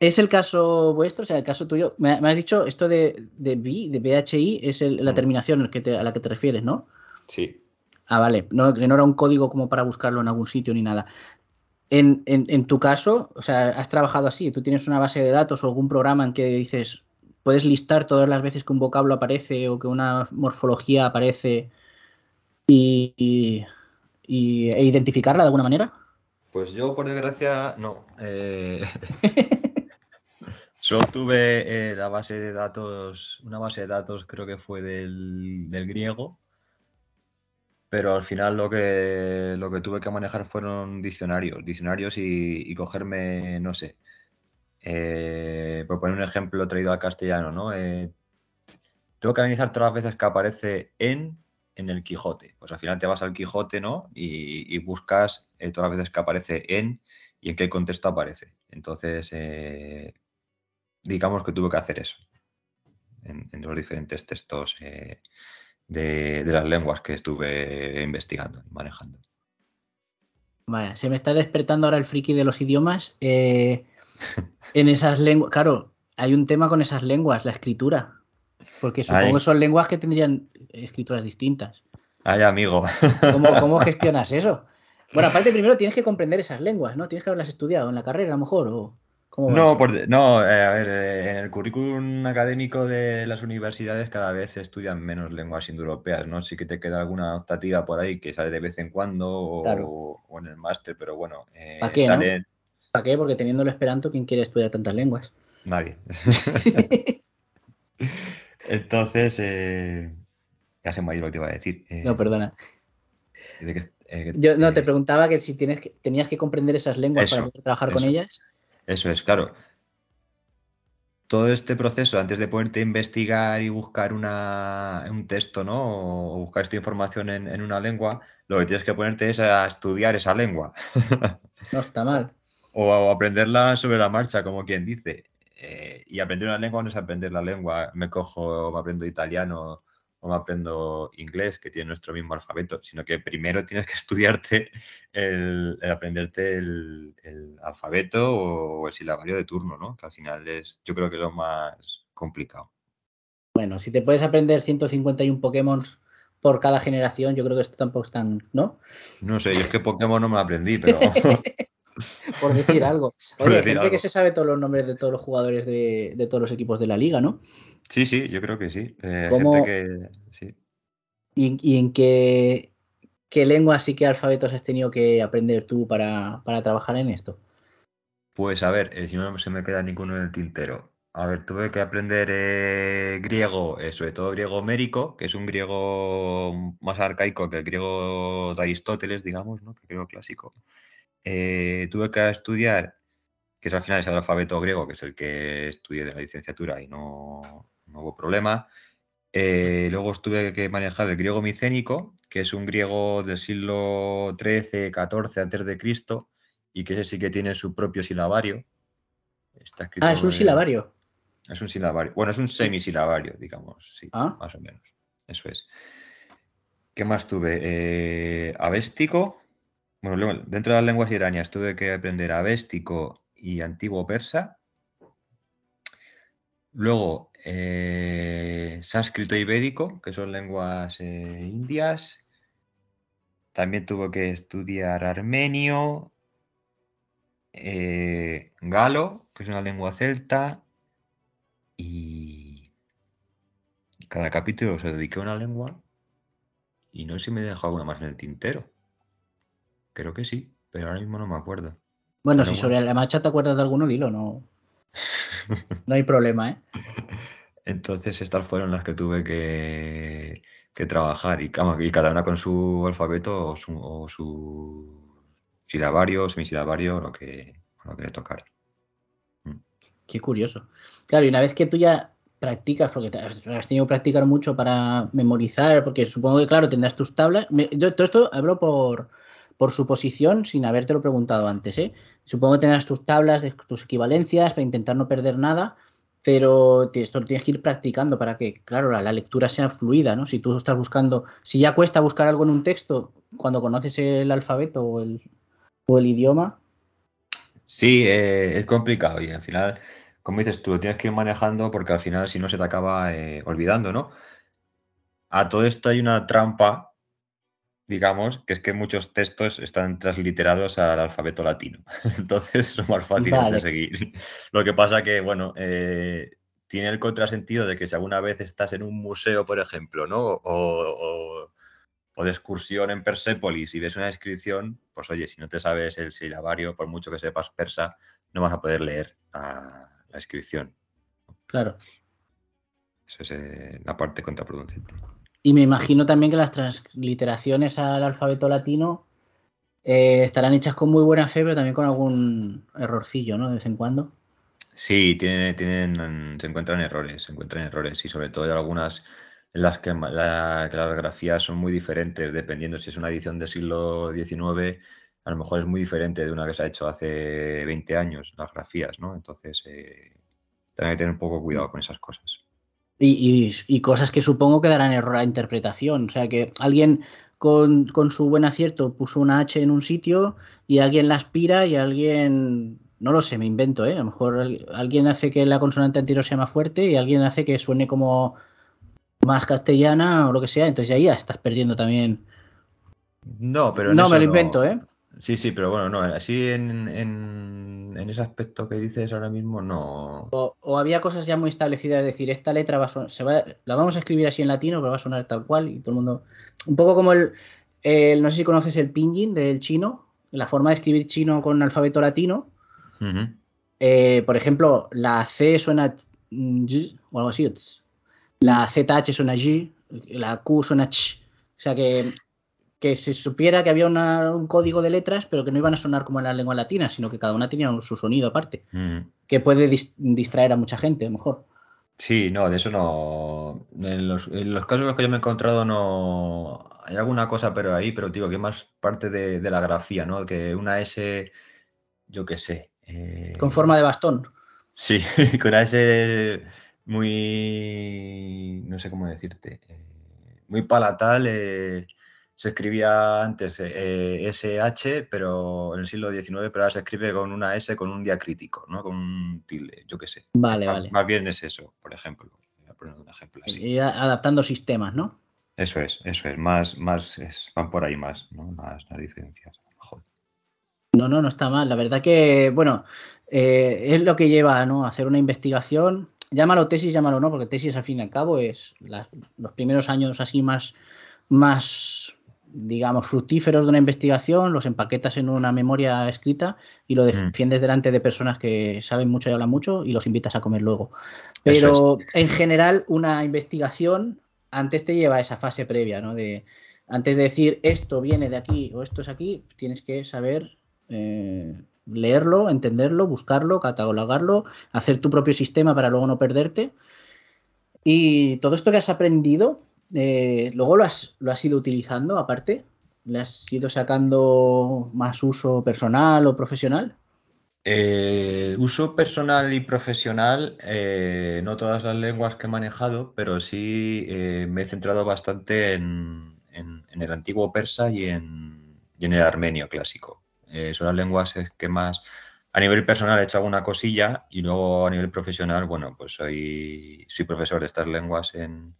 ¿Es el caso vuestro? O sea, el caso tuyo. Me, me has dicho esto de, de BI, de BHI, es el- la Mm. terminación al que te- a la que te refieres, ¿no? Sí. Ah, vale. No, no era un código como para buscarlo en algún sitio ni nada. En, en- en tu caso, o sea, has trabajado así, tú tienes una base de datos o algún programa en que dices, puedes listar todas las veces que un vocablo aparece o que una morfología aparece y, y- y- e identificarla de alguna manera. Pues yo, por desgracia, no. Eh, <laughs> Solo tuve eh, la base de datos, una base de datos creo que fue del, del griego, pero al final lo que, lo que tuve que manejar fueron diccionarios, diccionarios y, y cogerme, no sé, eh, por poner un ejemplo traído al castellano, ¿no? Eh, tengo que analizar todas las veces que aparece en en el Quijote. Pues al final te vas al Quijote, ¿no? Y, buscas eh, todas las veces que aparece en y en qué contexto aparece. Entonces, eh, digamos que tuve que hacer eso en, en los diferentes textos eh, de, de las lenguas que estuve investigando y manejando. Vaya, se me está despertando ahora el friki de los idiomas. en esas lenguas, claro, hay un tema con esas lenguas, la escritura. Porque supongo que son lenguas que tendrían escrituras distintas. Ay, amigo. ¿Cómo, cómo <laughs> gestionas eso? Bueno, aparte primero tienes que comprender esas lenguas, ¿no? Tienes que haberlas estudiado en la carrera a lo mejor. O, ¿cómo No, por- no, eh, a ver, eh, en el currículum académico de las universidades cada vez se estudian menos lenguas indoeuropeas, ¿no? Sí que te queda alguna optativa por ahí que sale de vez en cuando o, Claro. o en el máster, pero bueno, eh, ¿Pa qué, no? ¿Para qué? Porque teniendo el esperanto, ¿quién quiere estudiar tantas lenguas? nadie. <laughs> <laughs> Entonces, eh, ya se me ha ido lo que te iba a decir. eh, No, perdona. que- eh, que- Yo no te eh, preguntaba que si tienes que, tenías que comprender esas lenguas Eso, para poder trabajar con ellas. Eso es, claro. Todo este proceso, antes de ponerte a investigar y buscar una, un texto, ¿no? O buscar esta información en, en una lengua, lo que tienes que ponerte es a estudiar esa lengua. <laughs> No está mal. O aprenderla sobre la marcha, como quien dice. Eh, y aprender una lengua no es aprender la lengua. Me cojo, me aprendo italiano o me aprendo inglés, que tiene nuestro mismo alfabeto, sino que primero tienes que <laughs> estudiarte el, el aprenderte el, el alfabeto o el silabario de turno, ¿no? Que al final es, yo creo que es lo más complicado. Bueno, si te puedes aprender 151 Pokémon por cada generación, yo creo que esto tampoco es tan, ¿no? No sé, yo es que Pokémon no me lo aprendí, pero <laughs> <laughs> Por decir algo. <laughs> Oye, decir gente algo. que se sabe todos los nombres de todos los jugadores de, de todos los equipos de la liga, ¿no? sí, sí, yo creo que sí. Eh, ¿Cómo- gente que sí. ¿Y, y en qué, qué lenguas y qué alfabetos has tenido que aprender tú para, para trabajar en esto? Pues a ver, eh, si no se me queda ninguno en el tintero. A ver, tuve que aprender eh, griego, eh, sobre todo griego mérico, que es un griego más arcaico que el griego de Aristóteles, digamos, ¿no? Que griego clásico. Eh, tuve que estudiar, que es al final es el alfabeto griego, que es el que estudié de la licenciatura y no, no hubo problema. Eh, luego tuve que manejar el griego micénico, que es un griego del siglo XIII, XIV antes de Cristo, y que ese sí que tiene su propio silabario. Está escrito Ah, es un en- silabario. Es un silabario. Bueno, es un semisilabario, digamos, sí, Ah. más o menos. Eso es. ¿Qué más tuve? Eh, avéstico. Bueno, luego, dentro de las lenguas iranias tuve que aprender avéstico y antiguo persa. Luego, eh, sánscrito y védico, que son lenguas eh, indias. También tuve que estudiar armenio, eh, galo, que es una lengua celta, y cada capítulo se dediqué a una lengua y no sé si me he dejado alguna más en el tintero. Creo que sí, pero ahora mismo no me acuerdo. Bueno, Pero si bueno. sobre la marcha te acuerdas de alguno, dilo, no, no hay problema, ¿eh? <laughs> Entonces estas fueron las que tuve que, que trabajar y, y cada una con su alfabeto o su, o su silabario, semisilabario, lo que, lo que le tocara. Qué curioso. Claro, y una vez que tú ya practicas, porque te has, has tenido que practicar mucho para memorizar, porque supongo que, claro, tendrás tus tablas. Me- yo todo esto hablo por, por suposición, sin habértelo preguntado antes, ¿eh? Supongo que tendrás tus tablas, tus equivalencias, para intentar no perder nada, pero esto lo tienes que ir practicando para que, claro, la, la lectura sea fluida, ¿no? Si tú estás buscando, si ya cuesta buscar algo en un texto, cuando conoces el alfabeto o el, o el idioma, Sí, eh, es complicado y al final, como dices tú, lo tienes que ir manejando porque al final si no se te acaba eh, olvidando, ¿no? A todo esto hay una trampa, digamos, que es que muchos textos están transliterados al alfabeto latino. <laughs> Entonces son más fáciles Vale. de seguir. Lo que pasa que, bueno, eh, tiene el contrasentido de que si alguna vez estás en un museo, por ejemplo, ¿no? O, o- o de excursión en Persépolis y ves una inscripción, pues oye, si no te sabes el silabario, por mucho que sepas persa, no vas a poder leer la, la inscripción. Claro. Esa es eh, la parte contraproducente. Y me imagino también que las transliteraciones al alfabeto latino eh, estarán hechas con muy buena fe, pero también con algún errorcillo, ¿no? De vez en cuando. Sí, tienen, tienen, se encuentran errores, se encuentran errores y sobre todo hay algunas en las que, la- que las grafías son muy diferentes, dependiendo si es una edición del siglo XIX, a lo mejor es muy diferente de una que se ha hecho hace 20 años, las grafías, ¿no? Entonces, eh, hay que tener un poco cuidado con esas cosas. Y, y- y cosas que supongo que darán error a interpretación. O sea, que alguien con, con su buen acierto puso una H en un sitio y alguien la aspira y alguien, no lo sé, me invento, ¿eh? A lo mejor al- alguien hace que la consonante anterior sea más fuerte y alguien hace que suene como más castellana o lo que sea. Entonces ahí ya estás perdiendo también. No, pero en No, eso me lo no- invento, ¿eh? Sí, sí, pero bueno, no, así en, en, en ese aspecto que dices ahora mismo, no. O, o había cosas ya muy establecidas, es decir, esta letra va a son- se va, la vamos a escribir así en latino, pero va a sonar tal cual y todo el mundo. Un poco como el, el- no sé si conoces el pinyin del chino, la forma de escribir chino con alfabeto latino. Eh, por ejemplo, la C suena j o algo así. La ZH suena J, la Q suena ch. O sea que, que se supiera que había una- un código de letras, pero que no iban a sonar como en la lengua latina, sino que cada una tenía su sonido aparte, Ujú. que puede dis- distraer a mucha gente, a lo mejor. Sí, no, de eso no. En los, en los casos en los que yo me he encontrado no. Hay alguna cosa, pero ahí, pero digo que más parte de, de la grafía, ¿no? Que una S, yo qué sé. eh, Con forma de bastón. Sí, <laughs> con una S muy. No sé cómo decirte. eh, muy palatal. eh, se escribía antes eh, SH, pero en el siglo XIX, pero ahora se escribe con una S con un diacrítico, ¿no? Con un tilde, yo qué sé. Vale, más, vale. más bien es eso, por ejemplo. Voy a poner un ejemplo así. Y adaptando sistemas, ¿no? Eso es, eso es. Más, más, es- van por ahí más, ¿no? Más, más diferencias. mejor. No, no, no está mal. La verdad que, bueno, eh, es lo que lleva ¿no? a hacer una investigación. Llámalo tesis, llámalo no, porque tesis al fin y al cabo es la- los primeros años así más, más, digamos, fructíferos de una investigación, los empaquetas en una memoria escrita y lo defiendes delante de personas que saben mucho y hablan mucho y los invitas a comer luego. Pero en general, una investigación antes te lleva a esa fase previa, ¿no? De antes de decir esto viene de aquí o esto es aquí, tienes que saber eh, leerlo, entenderlo, buscarlo, catalogarlo, hacer tu propio sistema para luego no perderte. Y todo esto que has aprendido, eh, luego lo has, lo has ido utilizando aparte, le has ido sacando más uso personal o profesional. Eh, uso personal y profesional, eh, no todas las lenguas que he manejado, pero sí me he centrado bastante en, el antiguo persa y en, y en el armenio clásico. Son las lenguas que más, a nivel personal he hecho alguna cosilla y luego a nivel profesional, bueno, pues soy, soy profesor de estas lenguas en,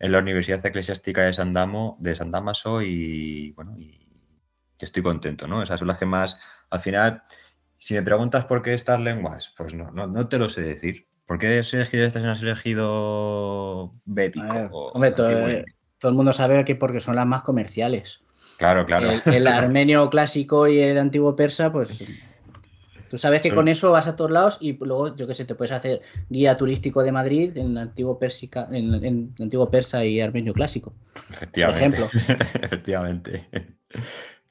en la Universidad Eclesiástica de San, Damo- de San Damaso y bueno, y estoy contento, ¿no? Esas son las que más, al final... Si me preguntas por qué estas lenguas, pues no, no, no te lo sé decir. ¿Por qué has elegido estas y no has elegido bético A ver, o hombre, to- antiguo indio? todo el mundo sabe que porque son las más comerciales. Claro, claro. El, el <laughs> armenio clásico y el antiguo persa, pues tú sabes que con eso vas a todos lados y luego, yo qué sé, te puedes hacer guía turístico de Madrid en antiguo persica, en, en antiguo persa y armenio clásico. Efectivamente. ejemplo. <laughs> Efectivamente.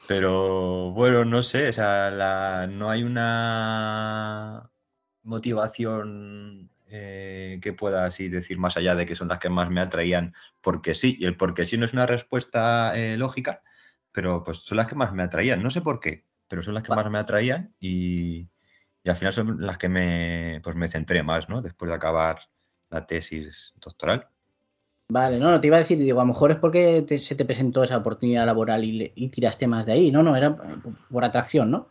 Pero bueno, no sé, o sea, la- no hay una motivación eh, que pueda así decir más allá de que son las que más me atraían porque sí. Y el porque sí no es una respuesta eh, lógica, pero pues son las que más me atraían. No sé por qué, pero son las que Va- más me atraían y, y al final son las que me, pues me centré más, ¿no? Después de acabar la tesis doctoral. Vale, no, no te iba a decir, digo, a lo mejor es porque te- se te presentó esa oportunidad laboral y, y tiraste más de ahí, no, no, era por, por atracción, ¿no?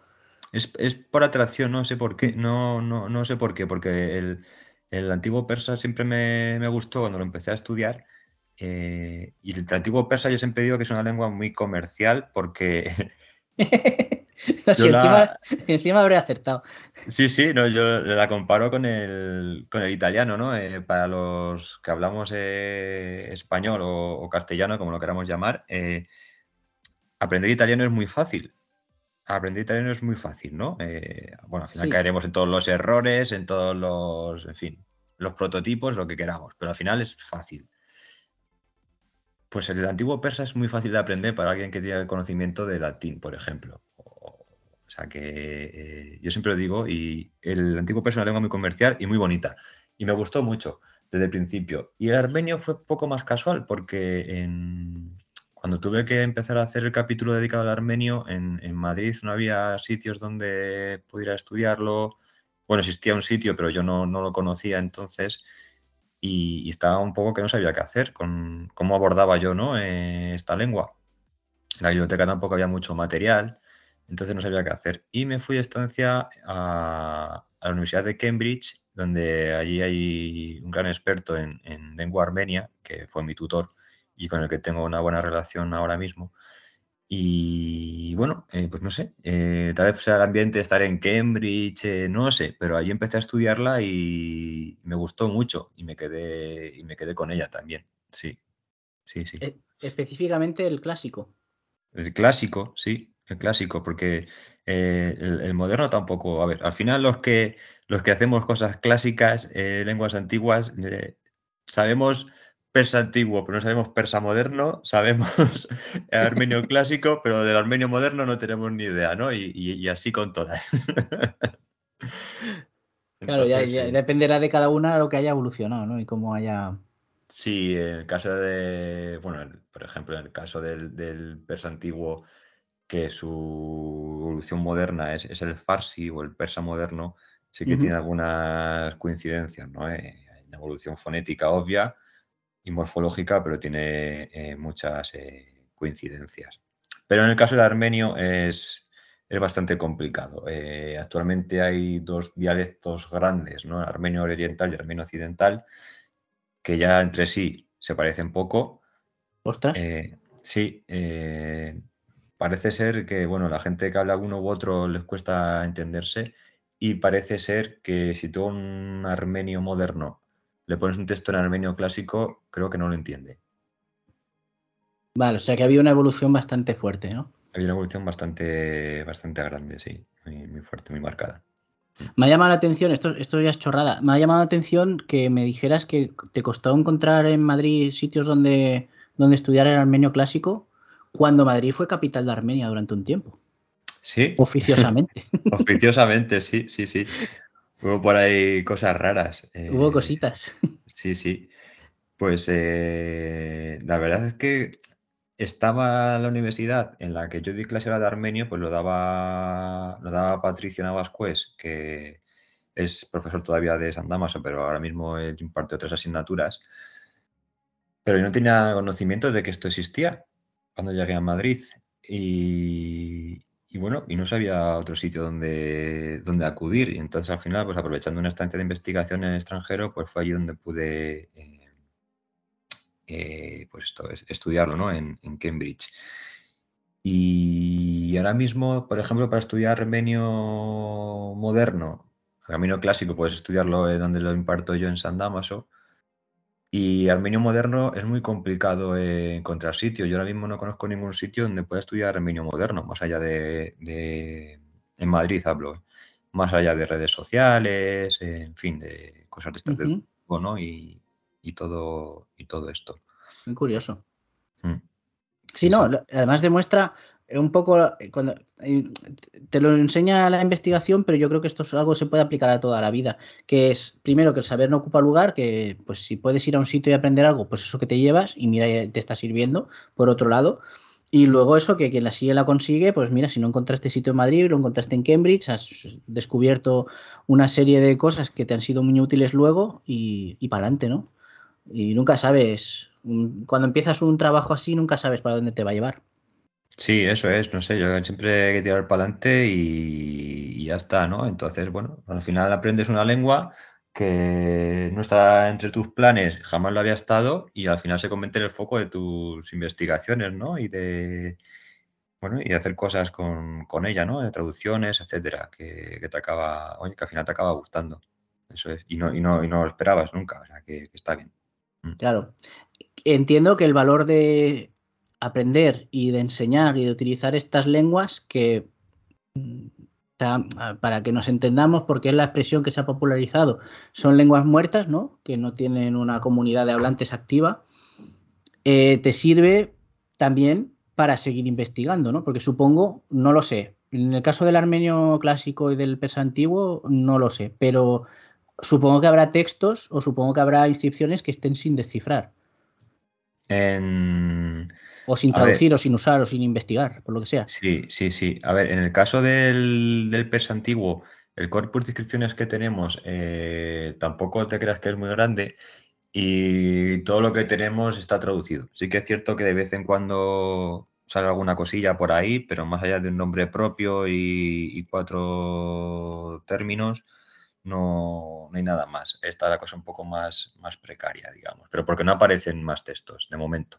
Es, es por atracción, no sé por qué. No, no, no sé por qué, porque el, el antiguo persa siempre me, me gustó cuando lo empecé a estudiar. eh, y el antiguo persa yo siempre digo que es una lengua muy comercial porque <laughs> <laughs> No, si Yo la- encima, habré acertado. Sí, sí, no, yo la comparo con el, con el italiano, ¿no? Eh, para los que hablamos eh, español o, o castellano, como lo queramos llamar, eh, aprender italiano es muy fácil. aprender italiano es muy fácil, ¿no? Bueno, al final Sí. caeremos en todos los errores, en todos los, en fin, los prototipos, lo que queramos, pero al final es fácil. Pues el antiguo persa es muy fácil de aprender para alguien que tiene el conocimiento de latín, por ejemplo. Que eh, yo siempre lo digo, y el antiguo persa es una lengua muy comercial y muy bonita. Y me gustó mucho desde el principio. Y el armenio fue poco más casual, porque cuando tuve que empezar a hacer el capítulo dedicado al armenio, en, Madrid no había sitios donde pudiera estudiarlo. Bueno, existía un sitio, pero yo no, no lo conocía entonces y, y estaba un poco que no sabía qué hacer con cómo abordaba yo ¿no? Eh, esta lengua. En la biblioteca tampoco había mucho material, entonces no sabía qué hacer. Y me fui de estancia a, a la Universidad de Cambridge, donde allí hay un gran experto en, en lengua armenia, que fue mi tutor y con el que tengo una buena relación ahora mismo. Y bueno, eh, pues no sé, eh, tal vez sea el ambiente de estar en Cambridge, eh, no sé, pero allí empecé a estudiarla y me gustó mucho y me quedé, y me quedé con ella también. Sí, sí, sí. Específicamente el clásico. El clásico, sí, el clásico, porque eh, el, el moderno tampoco. A ver, al final los que los que hacemos cosas clásicas, eh, lenguas antiguas, eh, sabemos persa antiguo, pero no sabemos persa moderno, sabemos <laughs> armenio clásico, pero del armenio moderno no tenemos ni idea, ¿no? Y, y- y así con todas. <laughs> Claro, ya, dependerá de cada una lo que haya evolucionado, ¿no? Y cómo haya. Sí, en el caso de, bueno, por ejemplo, en el caso del, del persa antiguo, que su evolución moderna es, es el farsi o el persa moderno, sí que tiene algunas coincidencias, ¿no? Eh, hay una evolución fonética obvia y morfológica, pero tiene eh, muchas eh, coincidencias. Pero en el caso del armenio es, es bastante complicado. Actualmente hay dos dialectos grandes, ¿no? El armenio oriental y el armenio occidental que ya entre sí se parecen poco. Ostras. Sí, eh, parece ser que bueno, la gente que habla uno u otro les cuesta entenderse y parece ser que si tú a un armenio moderno le pones un texto en armenio clásico, creo que no lo entiende. Vale, o sea que había una evolución bastante fuerte, ¿no? Hay una evolución bastante, bastante grande, sí, muy, muy fuerte, muy marcada. Me ha llamado la atención, esto, esto ya es chorrada, me ha llamado la atención que me dijeras que te costó encontrar en Madrid sitios donde, donde estudiar el armenio clásico, cuando Madrid fue capital de Armenia durante un tiempo, Sí, <laughs> oficiosamente. oficiosamente, sí, sí, sí. Hubo por ahí cosas raras. Hubo eh, cositas. <laughs> Sí, sí. Pues eh, la verdad es que estaba la universidad en la que yo di clase era de armenio, pues lo daba, lo daba Patricio Navascués, que es profesor todavía de San Damaso, pero ahora mismo él imparte otras asignaturas. Pero yo no tenía conocimiento de que esto existía cuando llegué a Madrid. Y, bueno, y no sabía otro sitio donde, donde acudir. Y entonces al final, pues aprovechando una estancia de investigación en el extranjero, pues fue allí donde pude eh, eh, pues estudiarlo, ¿no? En, en Cambridge. Y ahora mismo, por ejemplo, para estudiar armenio moderno, armenio clásico, puedes estudiarlo eh, donde lo imparto yo en San Damaso. Y armenio moderno es muy complicado eh, encontrar sitio. Yo ahora mismo no conozco ningún sitio donde pueda estudiar armenio moderno, más allá de, de- en Madrid hablo, ¿eh? más allá de redes sociales, en fin, de cosas de Ujú, grupo, ¿no? Y, y todo, y todo esto. Muy curioso. Mm, Sí, Sí, no, además demuestra un poco eh, cuando eh, te lo enseña la investigación, pero yo creo que esto es algo que se puede aplicar a toda la vida, que es primero que el saber no ocupa lugar, que pues si puedes ir a un sitio y aprender algo, pues eso que te llevas y mira, ya te está sirviendo, por otro lado. Y luego eso, que quien la sigue la consigue, pues mira, si no encontraste sitio en Madrid, lo encontraste en Cambridge, has descubierto una serie de cosas que te han sido muy útiles luego y, y para adelante, ¿no? Y nunca sabes, mm, cuando empiezas un trabajo así, nunca sabes para dónde te va a llevar. Sí, eso es, no sé, yo siempre hay que tirar para adelante y, ya está, ¿no? Entonces, bueno, al final aprendes una lengua que no está entre tus planes, jamás lo había estado y al final se convierte en el foco de tus investigaciones, ¿no? Y de, bueno, y de hacer cosas con, con ella, ¿no? De traducciones, etcétera, que, que te acaba, oye, que al final te acaba gustando. Eso es, y no, y no, y no lo esperabas nunca, o sea, que, que está bien. Mm. Claro. Entiendo que el valor de aprender y de enseñar y de utilizar estas lenguas que sea, para que nos entendamos, porque es la expresión que se ha popularizado, son lenguas muertas, ¿no? Que no tienen una comunidad de hablantes activa. Eh, te sirve también para seguir investigando, ¿no? Porque supongo, no lo sé, en el caso del armenio clásico y del persa antiguo, no lo sé, pero supongo que habrá textos o supongo que habrá inscripciones que estén sin descifrar. O sin traducir, ver. o sin usar, o sin investigar, por lo que sea. Sí, sí, sí. A ver, en el caso del, del persa antiguo, el corpus de inscripciones que tenemos eh, tampoco te creas que es muy grande y todo lo que tenemos está traducido. Sí que es cierto que de vez en cuando sale alguna cosilla por ahí, pero más allá de un nombre propio y, y cuatro términos, no, no hay nada más. Está la cosa un poco más, más precaria, digamos, pero porque no aparecen más textos de momento.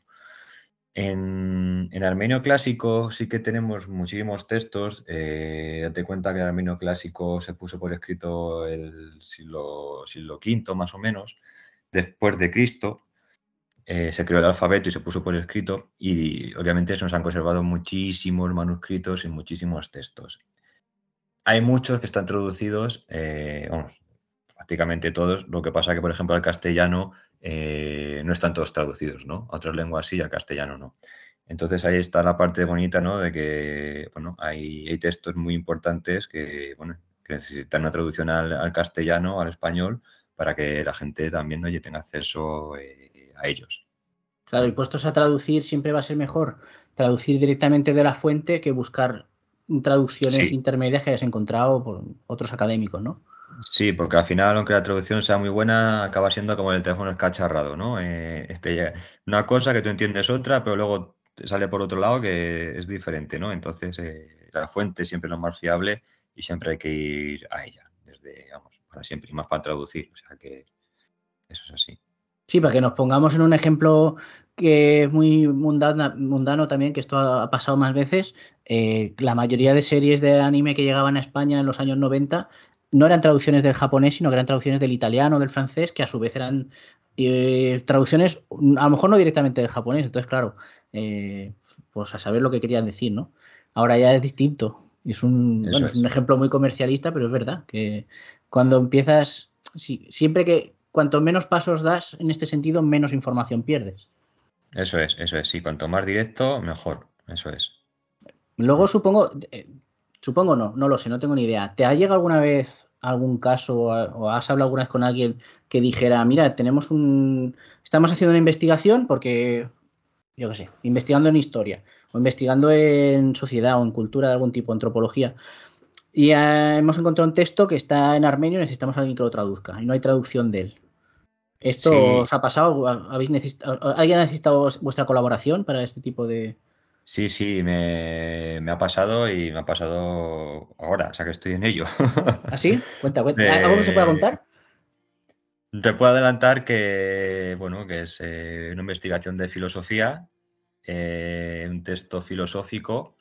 En, en armenio clásico sí que tenemos muchísimos textos. Eh, date cuenta que el armenio clásico se puso por escrito el siglo, siglo V más o menos, después de Cristo. Eh, se creó el alfabeto y se puso por escrito y obviamente se nos han conservado muchísimos manuscritos y muchísimos textos. Hay muchos que están traducidos, eh, vamos, prácticamente todos. Lo que pasa que, por ejemplo, al castellano eh, no están todos traducidos, ¿no? A otras lenguas sí, al castellano no. Entonces ahí está la parte bonita, ¿no? De que, bueno, hay, hay textos muy importantes que, bueno, que necesitan una traducción al, al castellano, al español, para que la gente también, oye, tenga acceso eh, a ellos. Claro, y puestos a traducir, siempre va a ser mejor traducir directamente de la fuente que buscar traducciones Sí. intermedias que hayas encontrado por otros académicos, ¿no? Sí, porque al final, aunque la traducción sea muy buena, acaba siendo como el teléfono escacharrado, ¿no? Eh, este, una cosa que tú entiendes otra, pero luego sale por otro lado que es diferente, ¿no? Entonces, eh, la fuente siempre es lo más fiable y siempre hay que ir a ella, desde, vamos, para siempre, y más para traducir, o sea que eso es así. Sí, para que nos pongamos en un ejemplo que es muy mundana- mundano también, que esto ha, ha pasado más veces, eh, la mayoría de series de anime que llegaban a España en los años 90 no eran traducciones del japonés, sino que eran traducciones del italiano, del francés, que a su vez eran eh, traducciones, a lo mejor no directamente del japonés, entonces claro, eh, pues a saber lo que querían decir, ¿no? Ahora ya es distinto. Es un, bueno, es es. un ejemplo muy comercialista, pero es verdad que cuando empiezas, si- siempre que cuanto menos pasos das en este sentido, menos información pierdes. Eso es, eso es, sí, cuanto más directo, mejor, eso es. Luego supongo, eh, supongo no, no lo sé, no tengo ni idea. ¿Te ha llegado alguna vez algún caso o, has hablado alguna vez con alguien que dijera, mira, tenemos un, estamos haciendo una investigación porque, yo qué sé, investigando en historia o investigando en sociedad o en cultura de algún tipo, antropología, y eh, hemos encontrado un texto que está en armenio y necesitamos a alguien que lo traduzca y no hay traducción de él. ¿Esto Sí. os ha pasado? ¿Habéis necesitado, ¿Alguien ha necesitado vuestra colaboración para este tipo de...? Sí, sí, me, me ha pasado y me ha pasado ahora, o sea que estoy en ello. ¿Ah, sí? Cuenta, cuenta. ¿Algo que se pueda contar? Te puedo adelantar que, bueno, que es eh, una investigación de filosofía, eh, un texto filosófico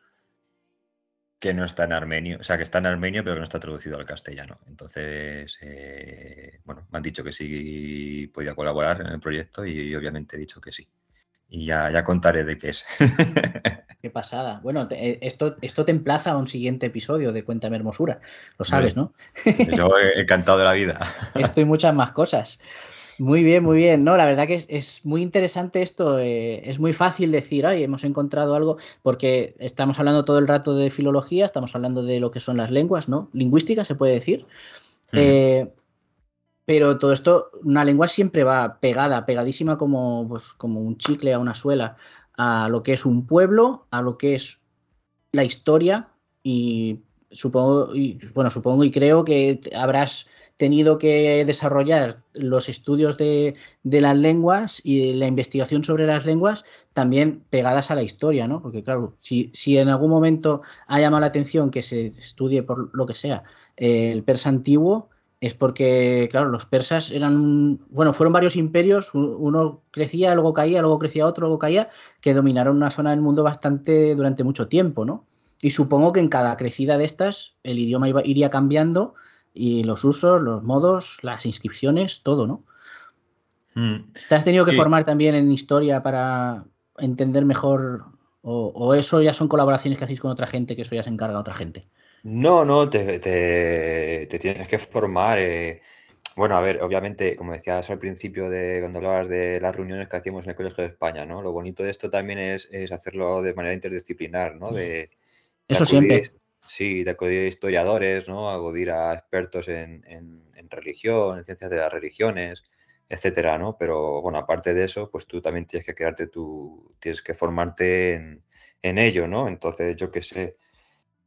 que no está en armenio, o sea, que está en armenio pero que no está traducido al castellano. Entonces, eh, bueno, me han dicho que sí podía colaborar en el proyecto y, obviamente he dicho que sí. Y ya, ya contaré de qué es. <laughs> Qué pasada. Bueno, te- eh, esto, esto te emplaza a un siguiente episodio de Cuéntame Hermosura. Lo sabes, ¿no? Yo he encantado de la vida. <laughs> Esto y muchas más cosas. Muy bien, muy bien. No, la verdad que es, es muy interesante esto. eh, es muy fácil decir, ay, hemos encontrado algo, porque estamos hablando todo el rato de filología, estamos hablando de lo que son las lenguas, ¿no? Lingüística, se puede decir. Eh, pero todo esto, una lengua siempre va pegada, pegadísima como, pues, como un chicle a una suela, a lo que es un pueblo, a lo que es la historia y supongo, y, bueno, supongo y creo que habrás tenido que desarrollar los estudios de, las lenguas y la investigación sobre las lenguas también pegadas a la historia, ¿no? Porque claro, si, si en algún momento ha llamado la atención que se estudie por lo que sea eh, el persa antiguo, es porque, claro, los persas eran, bueno, fueron varios imperios, uno crecía, luego caía, luego crecía otro, luego caía, que dominaron una zona del mundo bastante durante mucho tiempo, ¿no? Y supongo que en cada crecida de estas el idioma iba- iría cambiando y los usos, los modos, las inscripciones, todo, ¿no? Mm. ¿Te has tenido que Sí. formar también en historia para entender mejor o, o eso ya son colaboraciones que hacéis con otra gente, que eso ya se encarga otra gente? No, no, te, te- te tienes que formar. eh. Bueno, a ver, obviamente, como decías al principio de cuando hablabas de las reuniones que hacíamos en el Colegio de España, ¿no? Lo bonito de esto también es, es hacerlo de manera interdisciplinar, ¿no? De, de Eso acudir, siempre. sí, de acudir a historiadores, ¿no? Acudir a expertos en, en- en religión, en ciencias de las religiones, etcétera, ¿no? Pero bueno, aparte de eso, pues tú también tienes que crearte tu, tienes que formarte en, en ello, ¿no? Entonces, yo qué sé.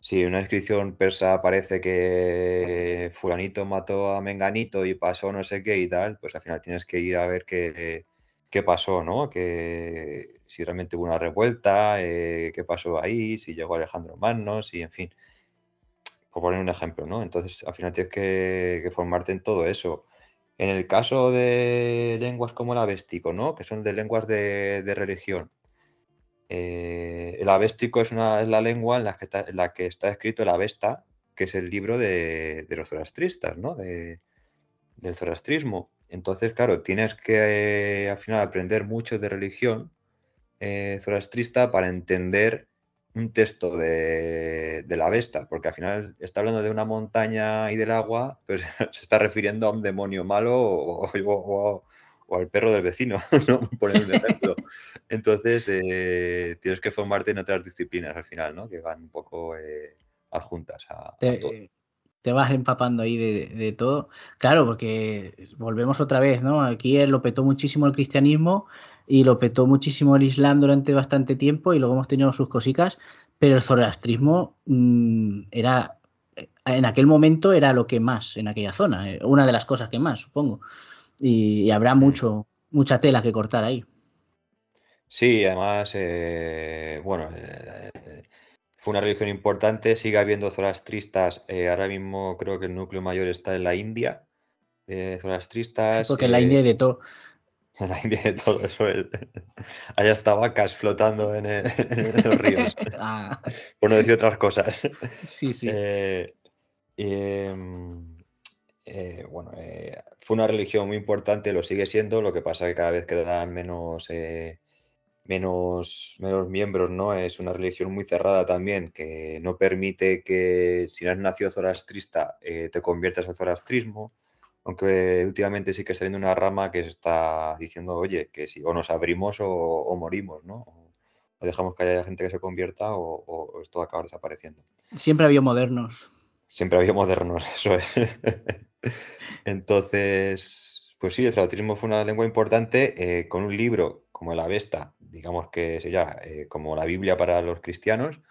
Si una inscripción persa aparece que fulanito mató a menganito y pasó no sé qué y tal, pues al final tienes que ir a ver qué, qué pasó, ¿no? Que si realmente hubo una revuelta, eh, qué pasó ahí, si llegó Alejandro Magno, si en fin, por poner un ejemplo, ¿no? Entonces al final tienes que, que formarte en todo eso. En el caso de lenguas como el avéstico, ¿no? Que son de lenguas de, de religión. Eh, el avéstico es, una, es la lengua en la, que está, en la que está escrito el Avesta, que es el libro de, los zoroastristas, ¿no? De, del zoroastrismo. Entonces, claro, tienes que eh, al final aprender mucho de religión eh, zoroastrista para entender un texto de, la Avesta, porque al final está hablando de una montaña y del agua, pero <laughs> se está refiriendo a un demonio malo o- o al perro del vecino, <laughs> ¿no? Por un ejemplo. Entonces, eh, tienes que formarte en otras disciplinas al final, ¿no? Que van un poco eh, adjuntas a, a todo. Te, te vas empapando ahí de, de todo. Claro, porque volvemos otra vez, ¿no? Aquí él lo petó muchísimo el cristianismo y lo petó muchísimo el islam durante bastante tiempo y luego hemos tenido sus cositas, pero el zoroastrismo mm, era, en aquel momento era lo que más en aquella zona, eh, una de las cosas que más, supongo. Y, y habrá Mm. mucho, mucha tela que cortar ahí. Sí, además, eh, bueno, eh, fue una religión importante, sigue habiendo zoroastristas, eh, ahora mismo creo que el núcleo mayor está en la India, eh, zoroastristas, Porque <laughs> en la India hay eh, de todo. en la India y todo eso, es- <laughs> hay hasta vacas flotando en, el- <laughs> en los ríos, Ah, por no decir otras cosas. sí, sí. Eh, y, em, eh, bueno, eh, fue una religión muy importante, lo sigue siendo, lo que pasa que cada vez quedan menos, eh, menos, menos miembros, ¿no? Es una religión muy cerrada también, que no permite que si no has nacido zoroastrista eh, te conviertas al zoroastrismo, aunque últimamente sí que está viendo una rama que se está diciendo, oye, que si o nos abrimos o, o morimos, ¿no? O, o dejamos que haya gente que se convierta o, o esto acaba desapareciendo. Siempre ha habido modernos. Siempre ha habido modernos, <laughs> eso es. Entonces, pues sí, el zoroastrismo fue una lengua importante eh, con un libro como el Avesta, digamos que sería eh, como la Biblia para los cristianos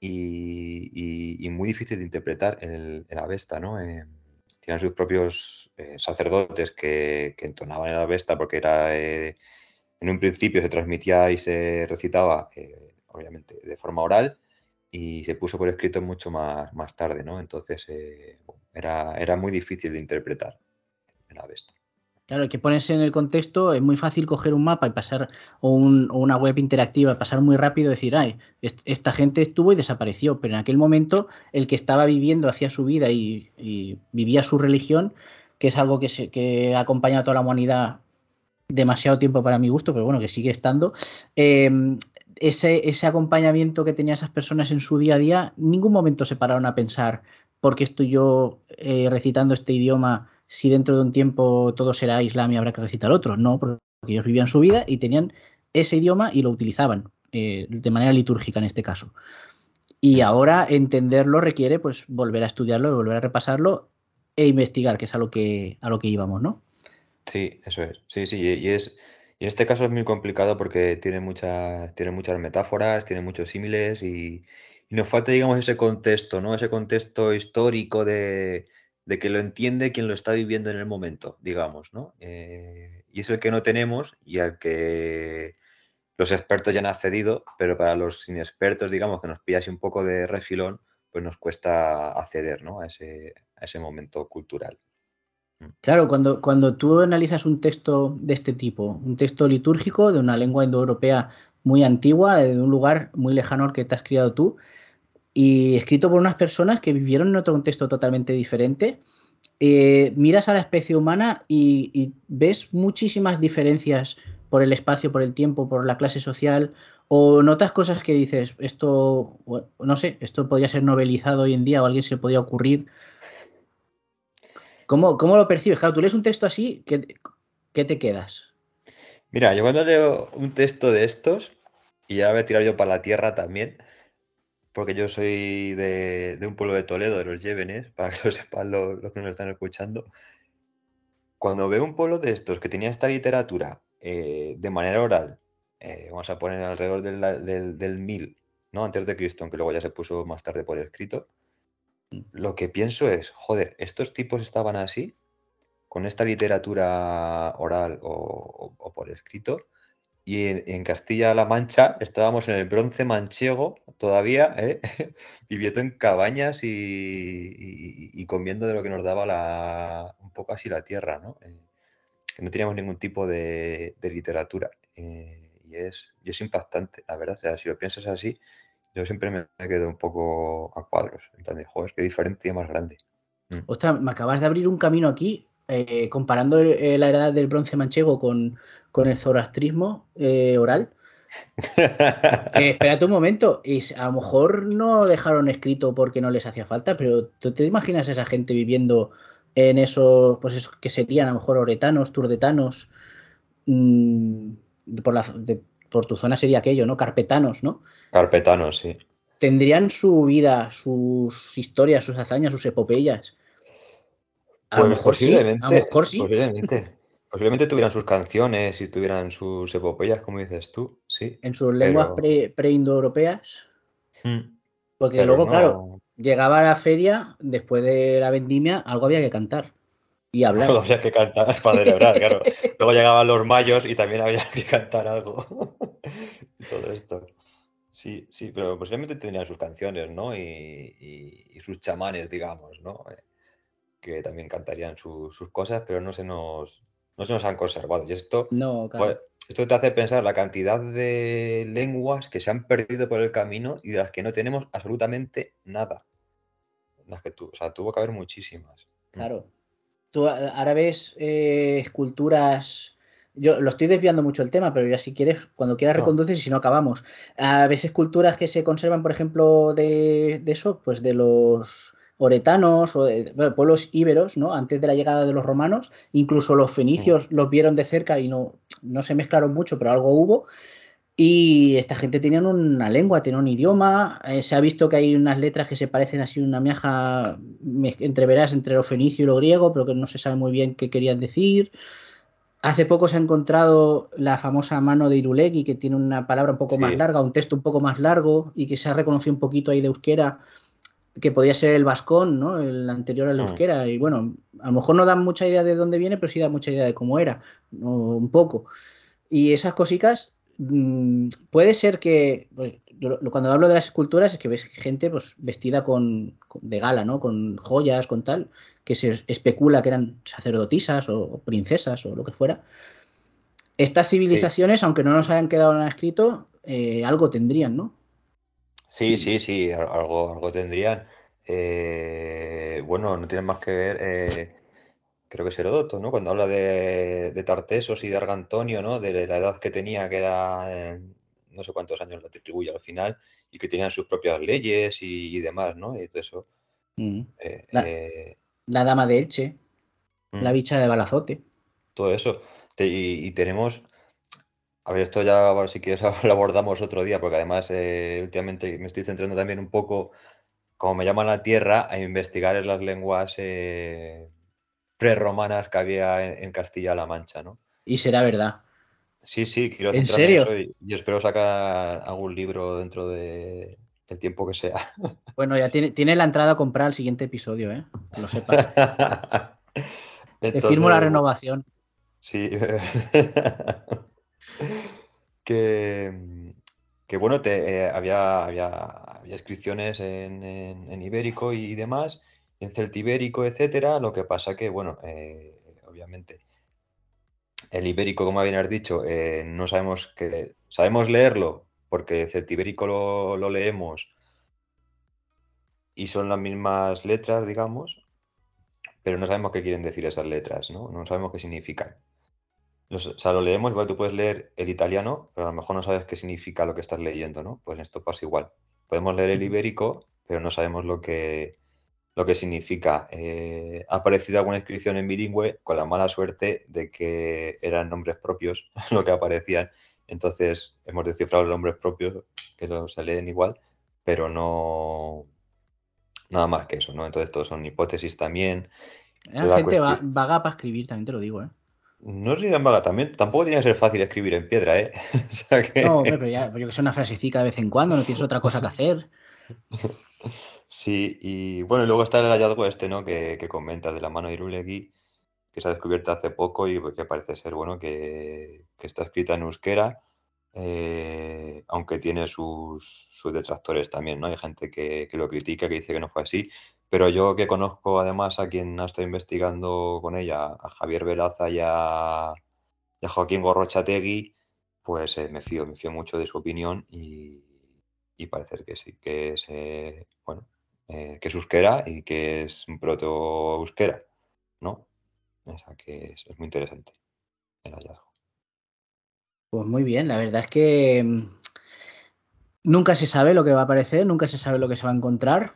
y, muy difícil de interpretar el, el Avesta, ¿no? Eh, tienen sus propios sacerdotes que, entonaban el Avesta porque era, en un principio se transmitía y se recitaba, obviamente, de forma oral y se puso por escrito mucho más, más tarde, ¿no? Entonces, eh, era, era muy difícil de interpretar el Avesta. Claro, hay que ponerse en el contexto, es muy fácil coger un mapa y pasar, o, un- o una web interactiva, pasar muy rápido y decir, ay, est- esta gente estuvo y desapareció, pero en aquel momento el que estaba viviendo hacía su vida y, y vivía su religión, que es algo que, se, que ha acompañado a toda la humanidad demasiado tiempo para mi gusto, pero bueno, que sigue estando. eh, ese, ese acompañamiento que tenía esas personas en su día a día, ningún momento se pararon a pensar por qué estoy yo eh, recitando este idioma si dentro de un tiempo todo será islam y habrá que recitar otro. No, porque ellos vivían su vida y tenían ese idioma y lo utilizaban eh, de manera litúrgica en este caso. Y ahora entenderlo requiere pues volver a estudiarlo, volver a repasarlo e investigar, que es a lo que, a lo que íbamos, ¿no? Sí, eso es. Sí, sí, y es, y en este caso es muy complicado porque tiene muchas, tiene muchas metáforas, tiene muchos símiles y, nos falta, digamos, ese contexto, ¿no? Ese contexto histórico de, de que lo entiende quien lo está viviendo en el momento, digamos, ¿no? Eh, y es el que no tenemos y al que los expertos ya han accedido, pero para los inexpertos, digamos, que nos pilla así un poco de refilón, pues nos cuesta acceder, ¿no? A ese, a ese momento cultural. Claro, cuando, cuando tú analizas un texto de este tipo, un texto litúrgico de una lengua indoeuropea muy antigua, de un lugar muy lejano al que te has criado tú, y escrito por unas personas que vivieron en otro contexto totalmente diferente, eh, miras a la especie humana y, ves muchísimas diferencias por el espacio, por el tiempo, por la clase social ¿O notas cosas que dices, esto, no sé, esto podría ser novelizado hoy en día o a alguien se le podía ocurrir? ¿Cómo, cómo lo percibes? Claro, tú lees un texto así, ¿qué, qué te quedas? Mira, yo cuando leo un texto de estos, y ya voy a tirar yo para la tierra también, porque yo soy de, de un pueblo de Toledo, de los Llévenes, <laughs> para que lo sepan los, que nos están escuchando. Cuando veo un pueblo de estos que tenía esta literatura eh, de manera oral, eh, vamos a poner alrededor del, del, del 1000, ¿no? Antes de Cristo, aunque luego ya se puso más tarde por escrito, lo que pienso es, joder, estos tipos estaban así, con esta literatura oral o, por escrito, y en, Castilla-La Mancha estábamos en el bronce manchego todavía, ¿eh? <laughs> viviendo en cabañas y, comiendo de lo que nos daba la, un poco así la tierra, ¿no? Eh, que no teníamos ningún tipo de, de literatura. eh, y, es, y es impactante, la verdad. O sea, si lo piensas así, yo siempre me, quedo un poco a cuadros. En plan de, joder, qué diferencia más grande. Mm. Ostras, me acabas de abrir un camino aquí, eh, comparando eh, la edad del bronce manchego con, con el zoroastrismo eh, oral. <laughs> Eh, espérate un momento, y a lo mejor no dejaron escrito porque no les hacía falta, pero ¿tú te imaginas a esa gente viviendo en esos, pues eso que serían a lo mejor oretanos, turdetanos, mm, por, la, de- por tu zona sería aquello, ¿no? Carpetanos, ¿no? Carpetanos, sí. Tendrían su vida, sus historias, sus hazañas, sus epopeyas. A lo Pues mejor sí, a lo posiblemente, mejor sí. posiblemente. Posiblemente tuvieran sus canciones y tuvieran sus epopeyas, como dices tú, sí. en sus lenguas Pero, pre- pre-indoeuropeas, Mm, porque pero luego, claro, llegaba a la feria, después de la vendimia, algo había que cantar y <laughs> algo hablar. había que cantar <laughs> para celebrar, claro. <laughs> Luego llegaban los mayos y también había que cantar algo. Todo esto. Sí, sí, pero posiblemente tendrían sus canciones, ¿no? Y, y- y sus chamanes, digamos, ¿no? Eh, que también cantarían su- sus cosas, pero no se nos, no se nos han conservado. Y esto, No, pues, esto te hace pensar la cantidad de lenguas que se han perdido por el camino y de las que no tenemos absolutamente nada. Las que tu- o sea, tuvo que haber muchísimas. Claro. Tú ahora ves eh, esculturas. Yo lo estoy desviando mucho el tema, pero ya si quieres, cuando quieras No. reconduces y si no acabamos. Ah, ves esculturas que se conservan, por ejemplo, de, de eso, pues de los oretanos o de bueno, pueblos íberos, ¿no? Antes de la llegada de los romanos, incluso los Mm. fenicios los vieron de cerca y no, no se mezclaron mucho, pero algo hubo. Y esta gente tenían una lengua, tenían un idioma. eh, se ha visto que hay unas letras que se parecen así, una miaja entreverás entre lo fenicio y lo griego, pero que no se sabe muy bien qué querían decir. Hace poco se ha encontrado la famosa mano de Irulegui, que tiene una palabra un poco más larga, un texto un poco más largo, y que se ha reconocido un poquito ahí de euskera, que podía ser el vascón, ¿no? El anterior al Mm. euskera. Y bueno, a lo mejor no dan mucha idea de dónde viene, pero sí da mucha idea de cómo era, ¿no? un poco. Y esas cositas, mmm, puede ser que, pues, yo lo- cuando hablo de las esculturas, es que ves gente pues, vestida con, de gala, ¿no? Con joyas, con tal, que se especula que eran sacerdotisas o, o princesas o lo que fuera. Estas Sí, civilizaciones, aunque no nos hayan quedado nada escrito, eh, algo tendrían, ¿no? sí, sí, sí, al- algo, algo tendrían. Eh, bueno, no tienen más que ver, eh, creo que es Heródoto, ¿no? Cuando habla de, de Tartesos y de Argantonio, ¿no? De la edad que tenía, que era, eh, no sé cuántos años le atribuye al final, y que tenían sus propias leyes y, y demás, ¿no? Y todo eso. Mm. eh, La, eh, la dama de Elche, la mm, bicha de Balazote. todo eso. Te- y, y tenemos, a ver, esto ya, si quieres, <laughs> lo abordamos otro día, porque además eh, últimamente me estoy centrando también un poco, como me llaman la tierra, a investigar en las lenguas prerromanas que había en, en Castilla-La Mancha, ¿no? Y será verdad. Sí, sí, quiero ¿En eso y, y espero sacar algún libro dentro de, del tiempo que sea. <laughs> Bueno, ya tiene, tiene la entrada comprada al siguiente episodio, ¿eh? Que lo sepas. <laughs> Te firmo la renovación. sí. <laughs> que, que bueno, te, eh, había, había, había inscripciones en, en- en ibérico y demás, en celtibérico, etcétera. Lo que pasa que, bueno, eh, obviamente, el ibérico, como bien has dicho, eh, no sabemos que sabemos leerlo porque el celtibérico lo, lo leemos y son las mismas letras, digamos, pero no sabemos qué quieren decir esas letras, ¿no? No sabemos qué significan. Los- o sea, lo leemos, igual tú puedes leer el italiano, pero a lo mejor no sabes qué significa lo que estás leyendo, ¿no? Pues esto pasa igual. Podemos leer el ibérico, pero no sabemos lo que, lo que significa. Eh, ha aparecido alguna inscripción en bilingüe con la mala suerte de que eran nombres propios <laughs> lo que aparecían. Entonces hemos descifrado los nombres propios que lo- se leen igual, pero no nada más que eso, ¿no? Entonces todos son hipótesis también. Era La gente va- vaga para escribir, también te lo digo, ¿eh? No sé si en vaga también, tampoco tiene que ser fácil escribir en piedra, ¿eh? <laughs> O sea que- No, pero ya, yo que sé, una frasecita de vez en cuando, no tienes otra cosa que hacer. <laughs> Sí, y bueno, y luego está el hallazgo este, ¿no? Que, que comentas de la mano de Irulegui, que se ha descubierto hace poco y que parece ser, bueno, que, que está escrita en euskera, eh, aunque tiene sus, sus detractores también, ¿no? Hay gente que, que lo critica, que dice que no fue así, pero yo que conozco además a quien ha estado investigando con ella, a Javier Velaza y a, y a Joaquín Gorrochategui, pues eh, me fío, me fío mucho de su opinión y, y parece que sí, que es, eh, bueno, eh, que es euskera y que es un proto-euskera, ¿no? O sea que es, es muy interesante el hallazgo. Pues muy bien, la verdad es que mm, nunca se sabe lo que va a aparecer, nunca se sabe lo que se va a encontrar.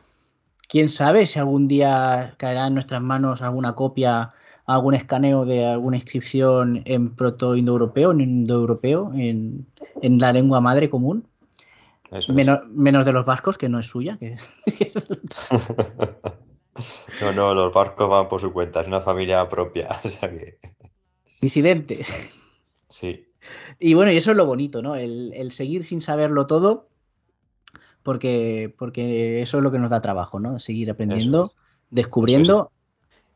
Quién sabe si algún día caerá en nuestras manos alguna copia, algún escaneo de alguna inscripción en proto-indoeuropeo, en indoeuropeo, en, en la lengua madre común. Eso es. Menos, menos de los vascos, que no es suya. Que es- <laughs> No, no, los barcos van por su cuenta, es una familia propia, <laughs> o sea que disidentes. sí, Y bueno, y eso es lo bonito, ¿no? El, el seguir sin saberlo todo, porque, porque eso es lo que nos da trabajo, ¿no? Seguir aprendiendo, descubriendo.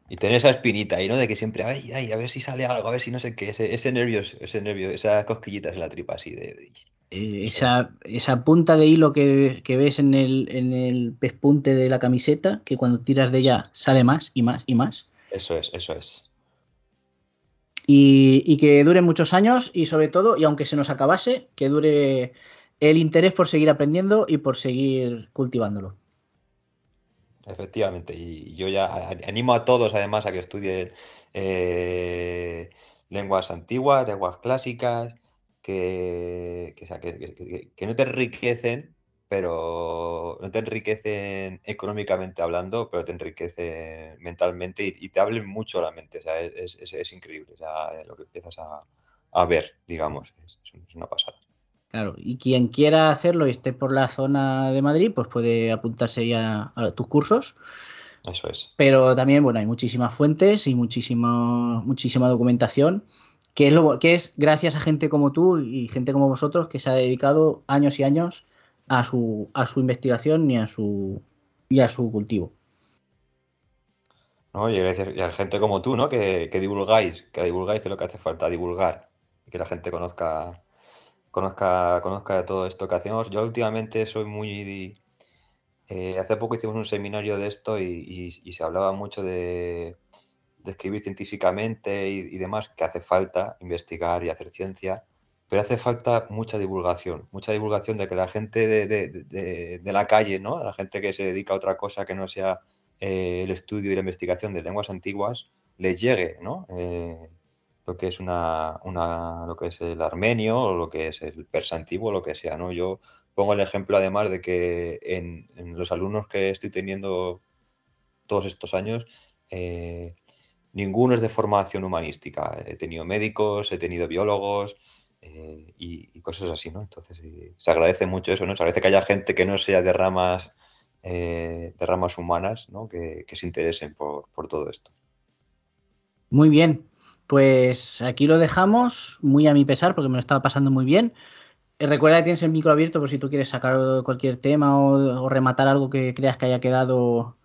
Y tener esa espinita ahí, ¿no? De que siempre, ay, ay, a ver si sale algo, a ver si no sé qué, ese, ese nervio, ese nervio, esas cosquillitas en la tripa así de... eh, esa, esa punta de hilo que, que ves en el, en el pespunte de la camiseta, que cuando tiras de ella sale más y más y más. Eso es, eso es. Y, y que dure muchos años y sobre todo, y aunque se nos acabase, que dure el interés por seguir aprendiendo y por seguir cultivándolo. Efectivamente, y yo ya animo a todos además a que estudien eh, lenguas antiguas, lenguas clásicas, que, que, o sea, que- que- no te enriquecen, pero no te enriquecen económicamente hablando, pero te enriquecen mentalmente y, y te abren mucho la mente, o sea, es, es- es increíble, o sea, lo que empiezas a, a ver, digamos, es, es una pasada. Claro, y quien quiera hacerlo y esté por la zona de Madrid, pues puede apuntarse ya a tus cursos. Eso es. Pero también, bueno, hay muchísimas fuentes y muchísima, muchísima documentación, que es, gracias a gente como tú y gente como vosotros que se ha dedicado años y años a su, a su investigación y a su, y a su cultivo. ¿no? Y gracias a gente como tú, ¿no? Que, que divulgáis, que divulgáis, que es lo que hace falta, divulgar, que la gente conozca, conozca, conozca todo esto que hacemos. Yo últimamente soy muy... eh, hace poco hicimos un seminario de esto y se hablaba mucho de, de escribir científicamente y, demás, que hace falta investigar y hacer ciencia, pero hace falta mucha divulgación, mucha divulgación de que la gente de- de la calle, ¿no? La gente que se dedica a otra cosa que no sea eh, el estudio y la investigación de lenguas antiguas, les llegue, ¿no? Eh, lo que es una, una- lo que es el armenio o lo que es el persa antiguo, lo que sea, ¿no? Yo pongo el ejemplo además de que en, en los alumnos que estoy teniendo todos estos años, eh, ninguno es de formación humanística. He tenido médicos, he tenido biólogos eh, y, cosas así, ¿no? Entonces eh, se agradece mucho eso, ¿no? Se agradece que haya gente que no sea de ramas, eh, de ramas humanas, ¿no? Que, se interesen por, por todo esto. Muy bien, pues aquí lo dejamos, muy a mi pesar, porque me lo estaba pasando muy bien. Recuerda que tienes el micro abierto por si tú quieres sacar cualquier tema o, rematar algo que creas que haya quedado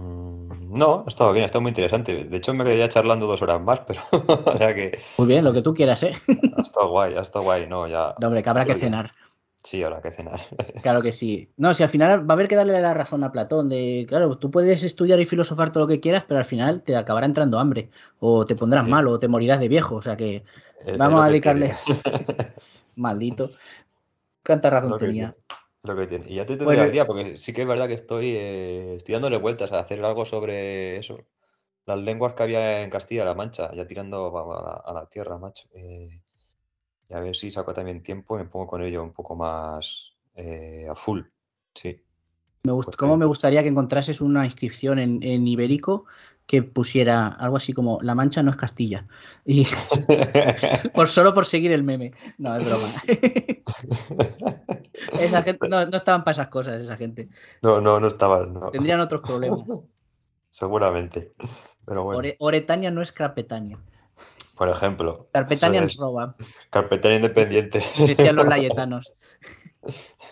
no, ha estado bien, ha estado muy interesante. De hecho, me quedaría charlando dos horas más, pero <laughs> o sea que muy bien, lo que tú quieras, ¿eh? ha estado guay, ha estado guay. No, ya. No, hombre, que habrá que cenar. Sí, habrá que cenar. <laughs> Claro que sí. No, si al final va a haber que darle la razón a Platón de, claro, tú puedes estudiar y filosofar todo lo que quieras, pero al final te acabará entrando hambre, o te pondrás Sí. mal, o te morirás de viejo, o sea que es vamos a dedicarle, <laughs> maldito. Cuánta razón tenía. Lo que tiene. Y ya te tendré al día, porque sí que es verdad que estoy, eh, estoy dándole vueltas a hacer algo sobre eso. las lenguas que había en Castilla-La Mancha, ya tirando a, la, a la tierra, macho. Eh, y a ver si saco también tiempo y me pongo con ello un poco más eh, a full. Sí. Me gust- Pues ¿Cómo me gustaría que encontrases una inscripción en, en Ibérico que pusiera algo así como La Mancha no es Castilla? Y <laughs> <laughs> por solo por seguir el meme. No, es broma. <laughs> esa <laughs> gente, no, no estaban para esas cosas, esa gente. No, no, no estaba. No. Tendrían otros problemas. <laughs> Seguramente. Pero bueno, Ore- Oretania no es Carpetania. por ejemplo. Carpetania nos es roba, Carpetero independiente. <laughs> decían los layetanos.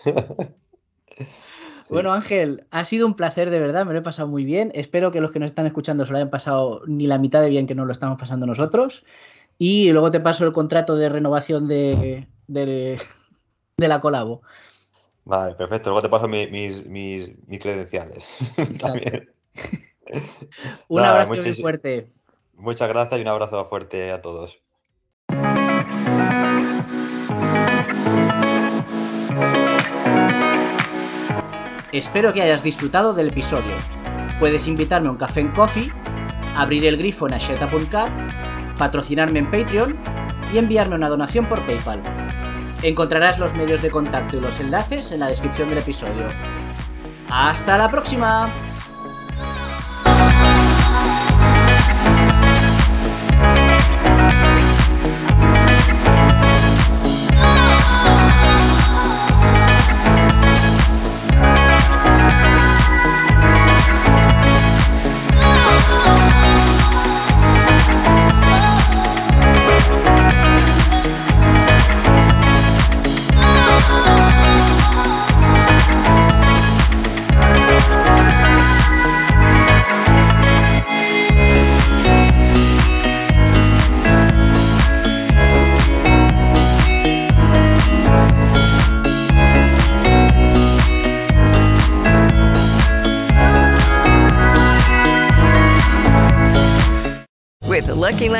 Sí. Bueno, Ángel, ha sido un placer de verdad, me lo he pasado muy bien. Espero que los que nos están escuchando se lo hayan pasado ni la mitad de bien que nos lo estamos pasando nosotros. Y luego te paso el contrato de renovación de, de, de la colabo. Vale, perfecto. Luego te paso mi- mis, mis, mis credenciales. <laughs> También. <laughs> Un Nada, abrazo muy fuerte. Muchas gracias y un abrazo fuerte a todos. Espero que hayas disfrutado del episodio. Puedes invitarme a un café en coffee, abrir el grifo en asheta.cat, patrocinarme en Patreon y enviarme una donación por PayPal. Encontrarás los medios de contacto y los enlaces en la descripción del episodio. ¡Hasta la próxima!